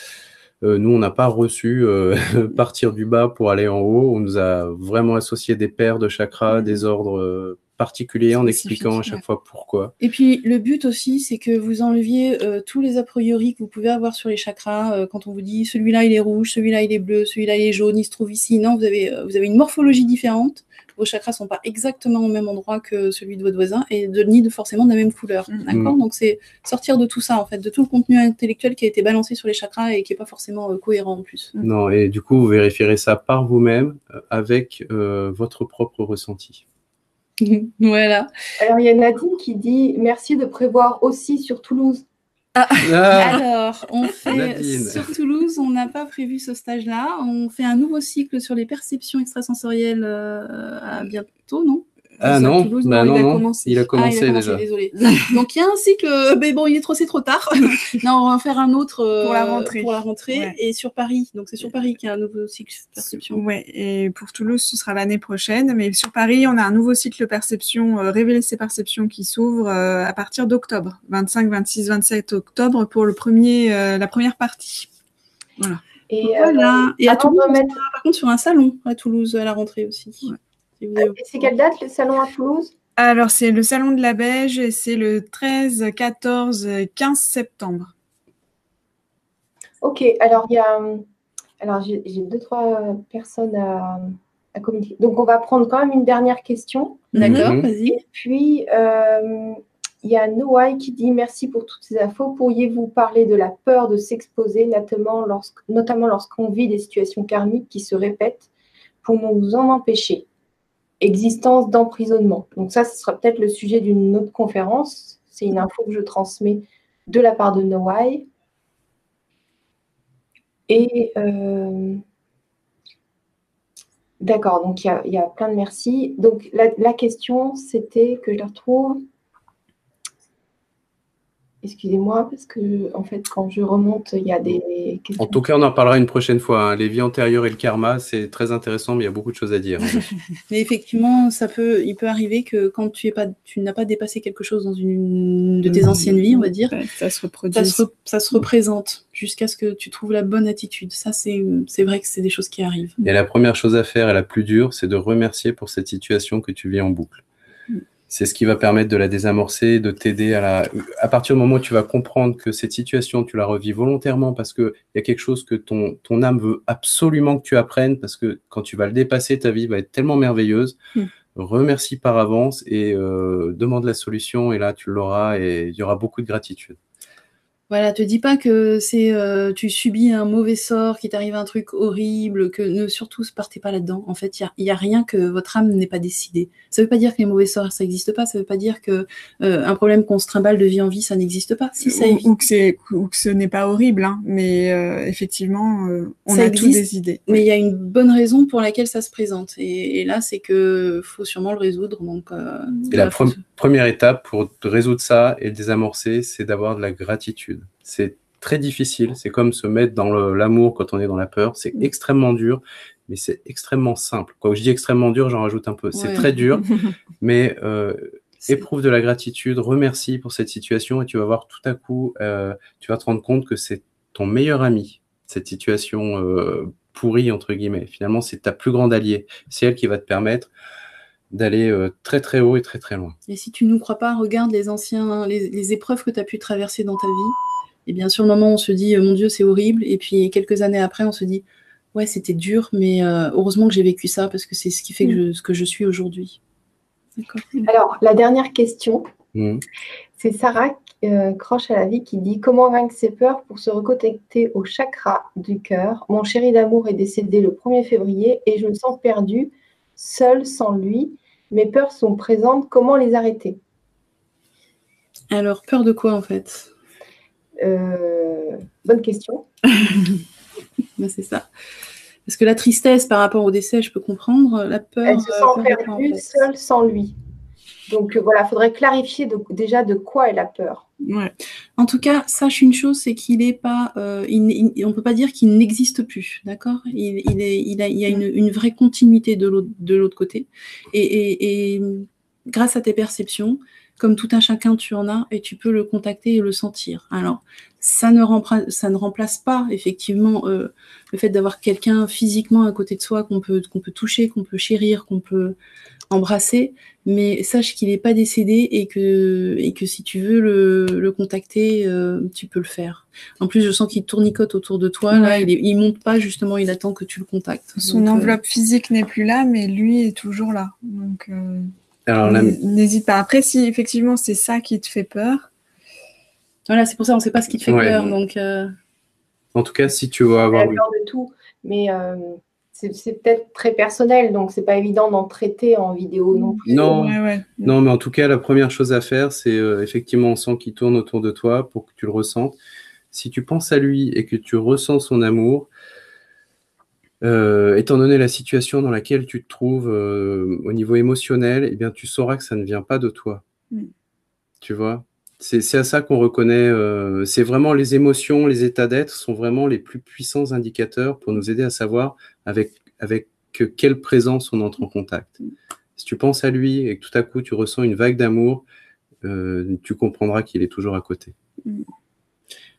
euh, nous, on n'a pas reçu partir du bas pour aller en haut. On nous a vraiment associé des paires de chakras, mmh. des ordres particulier en expliquant à chaque fois pourquoi. Et puis le but aussi, c'est que vous enleviez euh, tous les a priori que vous pouvez avoir sur les chakras euh, quand on vous dit celui-là il est rouge, celui-là il est bleu, celui-là il est jaune, il se trouve ici. Non, vous avez, euh, vous avez une morphologie différente. Vos chakras sont pas exactement au même endroit que celui de votre voisin et de, ni de forcément de la même couleur. Mm. D'accord mm. Donc c'est sortir de tout ça en fait, de tout le contenu intellectuel qui a été balancé sur les chakras et qui est pas forcément cohérent en plus. Non, et du coup vous vérifierez ça par vous-même avec votre propre ressenti. voilà. Alors, il y a Nadine qui dit merci de prévoir aussi sur Toulouse. Ah. ah. Alors, on fait sur Toulouse, on n'a pas prévu ce stage-là. On fait un nouveau cycle sur les perceptions extrasensorielles euh, à bientôt, non? Ah non, bah non, il, a commencé. il a commencé, ah, déjà. Désolé. Donc il y a un cycle, mais bon, il est trop, c'est trop tard. non, on va en faire un autre euh, pour la rentrée. Pour la rentrée et sur Paris. Donc c'est sur Paris qu'il y a un nouveau cycle perception. Ouais, et pour Toulouse, ce sera l'année prochaine. Mais sur Paris, on a un nouveau cycle perception, euh, révéler ses perceptions qui s'ouvre euh, à partir d'octobre, 25, 26, 27 octobre pour le premier, la première partie. Voilà. Et, voilà. et à Toulouse, mettre... par contre sur un salon à Toulouse à la rentrée aussi. Et c'est quelle date le salon à Toulouse? Alors, c'est le salon de la Beige et c'est le 13, 14, 15 septembre. Ok, alors il y a. Alors, j'ai deux, trois personnes à, communiquer. Donc, on va prendre quand même une dernière question. D'accord, mhm. vas-y. Et puis, euh, il y a Noai qui dit merci pour toutes ces infos. Pourriez-vous parler de la peur de s'exposer, notamment lorsqu'on vit des situations karmiques qui se répètent? Pour nous en empêcher? Existence d'emprisonnement. Donc ça, ce sera peut-être le sujet d'une autre conférence. C'est une info que je transmets de la part de Noai. Et euh, d'accord, donc il y, a plein de merci. Donc la, la question, c'était que je la retrouve. Excusez-moi, parce que en fait, quand je remonte, il y a des questions. En tout cas, on en parlera une prochaine fois. Hein. Les vies antérieures et le karma, c'est très intéressant, mais il y a beaucoup de choses à dire. mais effectivement, ça peut, il peut arriver que quand tu pas, tu n'as pas dépassé quelque chose dans une de tes mmh. anciennes vies, on va dire, ça se Ça se, représente jusqu'à ce que tu trouves la bonne attitude. Ça, c'est, c'est vrai que c'est des choses qui arrivent. Et la première chose à faire et la plus dure, c'est de remercier pour cette situation que tu vis en boucle c'est ce qui va permettre de la désamorcer, de t'aider à la. À partir du moment où tu vas comprendre que cette situation, tu la revis volontairement parce qu'il y a quelque chose que ton, ton âme veut absolument que tu apprennes, parce que quand tu vas le dépasser, ta vie va être tellement merveilleuse. Hmm. Remercie par avance et euh, demande la solution, et là, tu l'auras et il y aura beaucoup de gratitude. Voilà, te dis pas que c'est euh, tu subis un mauvais sort, qu'il t'arrive un truc horrible, que ne surtout partez pas là-dedans. En fait, il y a, rien que votre âme n'est pas décidée. Ça veut pas dire que les mauvais sorts ça n'existe pas. Ça veut pas dire que euh, un problème qu'on se trimballe de vie en vie ça n'existe pas. Si ça ou, ou, que c'est ou que ce n'est pas horrible, hein. mais euh, effectivement, on a tous des idées. Mais il y a une bonne raison pour laquelle ça se présente. Et, là, c'est que faut sûrement le résoudre. Donc. et la première étape pour résoudre ça et le désamorcer, c'est d'avoir de la gratitude. C'est très difficile. C'est comme se mettre dans l'amour quand on est dans la peur. C'est mm. extrêmement dur, mais c'est extrêmement simple. Quand je dis extrêmement dur, j'en rajoute un peu. C'est très dur, mais euh, éprouve de la gratitude, remercie pour cette situation et tu vas voir tout à coup, euh, tu vas te rendre compte que c'est ton meilleur ami, cette situation euh, pourrie, entre guillemets. Finalement, c'est ta plus grande alliée. C'est elle qui va te permettre d'aller très très haut et très très loin. Et si tu ne nous crois pas, regarde les anciens, les épreuves que tu as pu traverser dans ta vie et bien sûr, le moment, on se dit, euh, mon Dieu, c'est horrible. Et puis quelques années après, on se dit, ouais, c'était dur, mais euh, heureusement que j'ai vécu ça parce que c'est ce qui fait que ce que je suis aujourd'hui. Alors, la dernière question, mmh. c'est Sarah euh, Croche à la vie qui dit Comment vaincre ses peurs pour se reconnecter au chakra du cœur? Mon chéri d'amour est décédé le 1er février et je me sens perdue, seule, sans lui. Mes peurs sont présentes, comment les arrêter? Alors, peur de quoi en fait? Bonne question. Ben, c'est ça. Parce que la tristesse par rapport au décès, je peux comprendre. La peur. Elle se sent perdue seule sans lui. Donc euh, voilà, il faudrait clarifier déjà de quoi elle a peur. Ouais. En tout cas, sache une chose, c'est qu'il n'est pas, euh, on peut pas dire qu'il n'existe plus, d'accord? Il, est, il, a, il y a une, vraie continuité de l'autre côté. Et, et, grâce à tes perceptions, comme tout un chacun, tu en as et tu peux le contacter et le sentir. Alors, ça ne, remplace, ça ne remplace pas effectivement euh, le fait d'avoir quelqu'un physiquement à côté de soi qu'on peut, qu'on peut toucher, qu'on peut chérir, qu'on peut embrasser, mais sache qu'il n'est pas décédé et que, et que si tu veux le, contacter, euh, tu peux le faire. En plus, je sens qu'il tournicote autour de toi, là, il, ne monte pas justement, il attend que tu le contactes. Son euh, enveloppe physique n'est plus là, mais lui est toujours là. Donc, N'hésite pas. Après, si effectivement c'est ça qui te fait peur. Voilà, c'est pour ça on ne sait pas ce qui te fait peur. Donc, euh, En tout cas, si tu veux avoir. peur de tout, mais euh, c'est peut-être très personnel, donc c'est pas évident d'en traiter en vidéo non plus. Non, non, mais en tout cas, la première chose à faire, c'est euh, effectivement on sent qu'il tourne autour de toi pour que tu le ressentes. Si tu penses à lui et que tu ressens son amour, étant donné la situation dans laquelle tu te trouves au niveau émotionnel, eh bien, tu sauras que ça ne vient pas de toi. Mm. Tu vois? C'est à ça qu'on reconnaît. c'est vraiment les émotions, les états d'être sont vraiment les plus puissants indicateurs pour nous aider à savoir avec, avec quelle présence on entre en contact. Si tu penses à lui et que tout à coup tu ressens une vague d'amour, tu comprendras qu'il est toujours à côté. Mm.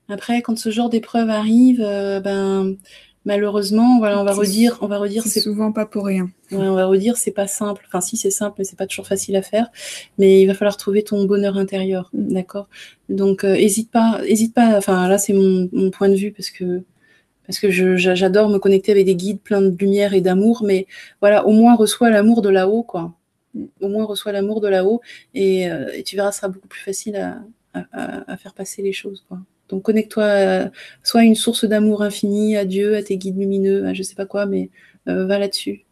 Après, quand ce genre d'épreuve arrive, euh, ben malheureusement, voilà, on va redire, on va redire, c'est souvent pas pour rien. on va redire, c'est pas simple. Enfin, si c'est simple, mais c'est pas toujours facile à faire. Mais il va falloir trouver ton bonheur intérieur, d'accord? Donc, euh, hésite pas, hésite pas. Enfin, là, c'est mon, point de vue parce que parce que j'adore me connecter avec des guides pleins de lumière et d'amour. Mais voilà, au moins reçois l'amour de là-haut, quoi. Au moins reçois l'amour de là-haut et, euh, et, tu verras, ce sera beaucoup plus facile à, à, à faire passer les choses, quoi. Donc connecte-toi soit à une source d'amour infini, à Dieu, à tes guides lumineux, à je sais pas quoi, mais euh, va là-dessus.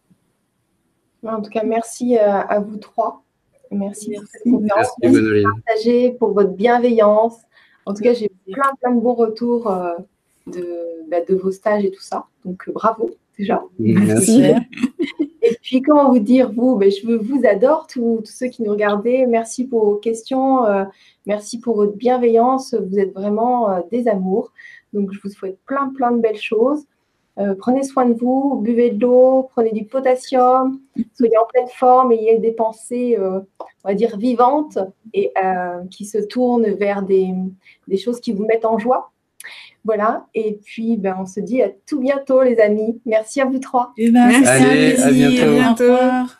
En tout cas, merci euh, à, vous trois. Merci, pour cette conférence. Merci pour votre bienveillance. En tout cas, j'ai plein, plein de bons retours euh, de, bah, de, vos stages et tout ça. Donc, bravo déjà. Merci. Et puis, comment vous dire, vous, ben, je vous adore, tous, ceux qui nous regardez. Merci pour vos questions. Euh, merci pour votre bienveillance. Vous êtes vraiment euh, des amours. Donc, je vous souhaite plein, plein de belles choses. Euh, prenez soin de vous, buvez de l'eau, prenez du potassium, soyez en pleine forme, ayez des pensées, on va dire, vivantes et qui se tournent vers des, des choses qui vous mettent en joie. Voilà, et puis ben, on se dit à tout bientôt les amis. Merci à vous trois. Eh ben, merci, à, bientôt. À bientôt.